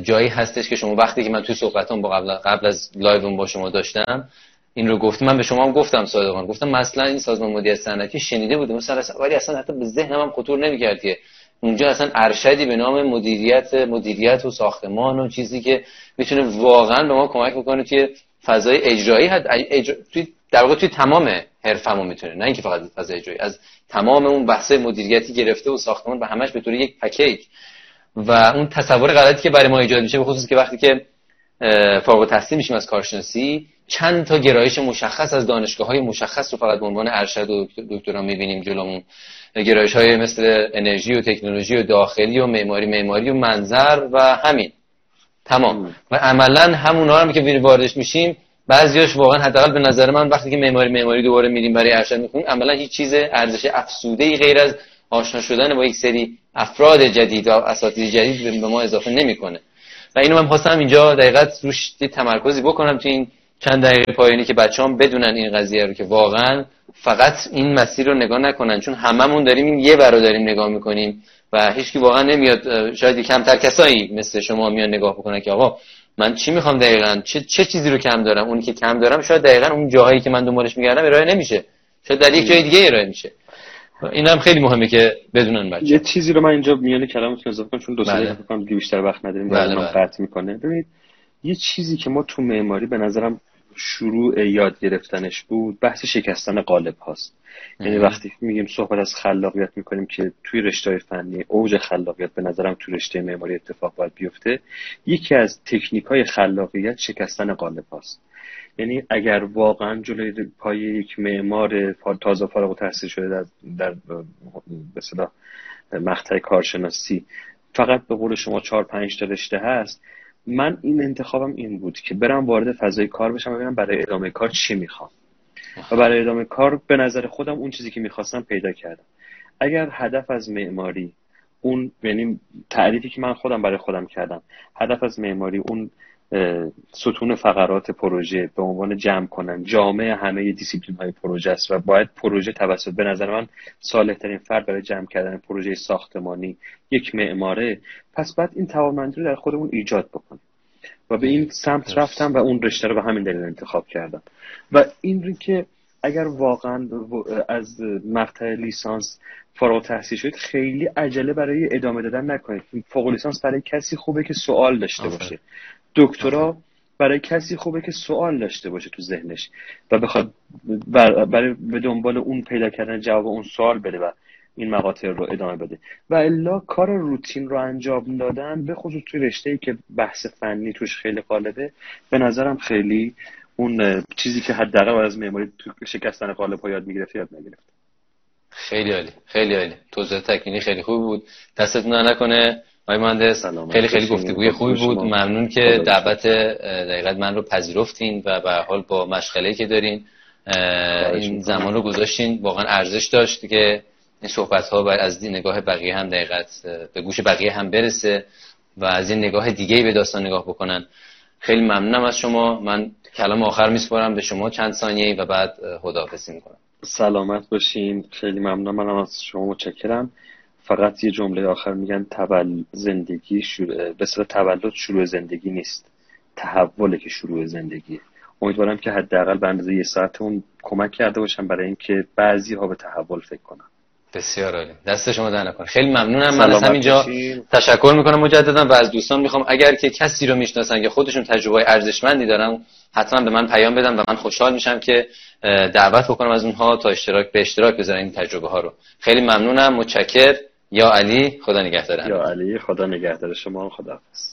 جایی هستش که شما وقتی که من توی صحبتام با قبل, قبل از live با شما داشتم این رو گفتم من به شما هم گفتم صادقانه گفتم مثلا این سازمان مدیریت صنعتی شنیده بودم مثلا ولی اصلا حتی به ذهنم هم خطور نمی‌کرد که اونجا اصلا ارشدی به نام مدیریت مدیریت و ساختمان و چیزی که می‌تونه واقعا به ما کمک بکنه که فضای اجرایی حد اجرا... توی در واقع توی تمام حرفمون می‌تونه. نه اینکه فقط فضای اجرایی از تمام اون بحث مدیریتی گرفته و ساختمان و همش به طور یک پکیج. و اون تصور غلطی که برای ما ایجاد میشه به خصوص که وقتی که فارغ التحصیل میشیم از کارشناسی چند تا گرایش مشخص از دانشگاه های مشخص رو فقط به عنوان ارشد و دکترا می‌بینیم جلومون. گرایش های مثل انرژی و تکنولوژی و داخلی و معماری معماری و منظر و همین. تمام. و عملا همونا هم که واردش میشیم بعضیاش واقعا حداقل به نظر من وقتی که معماری معماری دوباره میریم برای ارشد می‌خونیم عملا هیچ چیز ارزش افسوده ای غیر از آشنا شدن با یک سری افراد جدید و اساتید جدید به ما اضافه نمی‌کنه. و اینو من خواستم اینجا دقیقت روش تمرکزی بکنم تو این چند دقیقه پایانی که بچه‌ها بدونن این قضیه رو که واقعا فقط این مسیر رو نگاه نکنن چون هممون داریم این یه برو داریم نگاه می‌کنیم و هیچکی واقعا نمیاد شاید کمتر کسایی مثل شما میان نگاه بکنن که آقا من چی می‌خوام دقیقا؟ چه, چه چیزی رو کم دارم؟ اونی که کم دارم شاید دقیقا اون جاهایی که من دنبالش میگردم ارائه نمیشه. شاید در یک جای دیگه ارائه میشه. این هم خیلی مهمه که بدونن بچه یه چیزی رو من اینجا میان کلامتون اضافه کنم چون دو سه بله. بیشتر وقت نداریم. بله من بله. قطع می‌کنه. ببینید یه چیزی که ما تو معماری به نظرم شروع یاد گرفتنش بود بحث شکستن قالب هاست. یعنی وقتی میگیم صحبت از خلاقیت می‌کنیم که توی رشته فنی اوج خلاقیت به نظرم توی رشته معماری اتفاق باید بیفته یکی از تکنیک های خلاقیت شکستن قالب هاست. یعنی اگر واقعا جلوی پای یک معمار تازه فارغ التحصیل شده در, در مقطع کارشناسی فقط به قول شما چهار پنج تا رشته هست من این انتخابم این بود که برم وارد فضای کار بشم و ببینم برای ادامه کار چی می‌خوام. و برای ادامه کار به نظر خودم اون چیزی که می‌خواستم پیدا کردم. اگر هدف از معماری اون یعنی تعریفی که من خودم برای خودم کردم هدف از معماری اون ستون فقرات پروژه به عنوان جمع کننده جامعه همه دیسیپلین های پروژه است و باید پروژه توسط به نظر من صالح ترین فرد برای جمع کردن پروژه ساختمانی یک معماره. پس باید این توانمندی رو در خودمون ایجاد بکنیم. و به این سمت رفتم و اون رشته رو به همین دلیل انتخاب کردم. و این رو که اگر واقعا از مقطع لیسانس فارغ التحصیل شدید خیلی عجله برای ادامه دادن نکنید. فوق لیسانس برای کسی خوبه که سوال داشته باشه. دکترا برای کسی خوبه که سوال داشته باشه تو ذهنش و بخواد برای به دنبال اون پیدا کردن جواب اون سوال بده و این مقاطع رو ادامه بده. و الا کار روتین رو انجام دادن به خصوص توی رشته ای که بحث فنی توش خیلی قالبه به نظرم خیلی اون چیزی که حداقل از معماری تو شکستن قالب ها یاد می‌گرفت یاد نگرفت. خیلی عالی خیلی عالی. توضیح تکمیلی خیلی خوب بود. دستتون نکنه آقای مهندس. خیلی خیلی گفتگوی خوبی بود. ممنون که دعوت دقیقت من رو پذیرفتین و به حال با مشغله که دارین این زمان رو گذاشتین. واقعا ارزش داشت که این صحبت ها از این نگاه بقیه هم دقیقت به گوش بقیه هم برسه و از این نگاه دیگه به داستان نگاه بکنن. خیلی ممنونم از شما. من کلام آخر میسپارم به شما چند ثانیه و بعد خداحافظی می‌کنم. سلامت باشین. خیلی ممنونم. من از شما متشکرم. فقط یه جمله آخر میگن تول زندگی شروع به تولد شروع زندگی نیست. تحوله که شروع زندگی. امیدوارم که حداقل به اندازه یه ساعت اون کمک کرده باشم برای اینکه بعضی ها به تحول فکر کنم. بسیار عالی. دست شما در نکن خیلی ممنونم. من از همینجا تشکر می‌کنم مجددا و از دوستان می‌خوام اگر که کسی رو می‌شناسن که خودشون تجربه ارزشمندی دارن حتما به من پیام بدن و من خوشحال میشم که دعوت بکنم از اونها تا اشتراک به اشتراک بذارن این تجربه ها رو. خیلی ممنونم. متشکر یا علی خدا نگهدار یا علی خدا نگهدار شما. خدا حافظ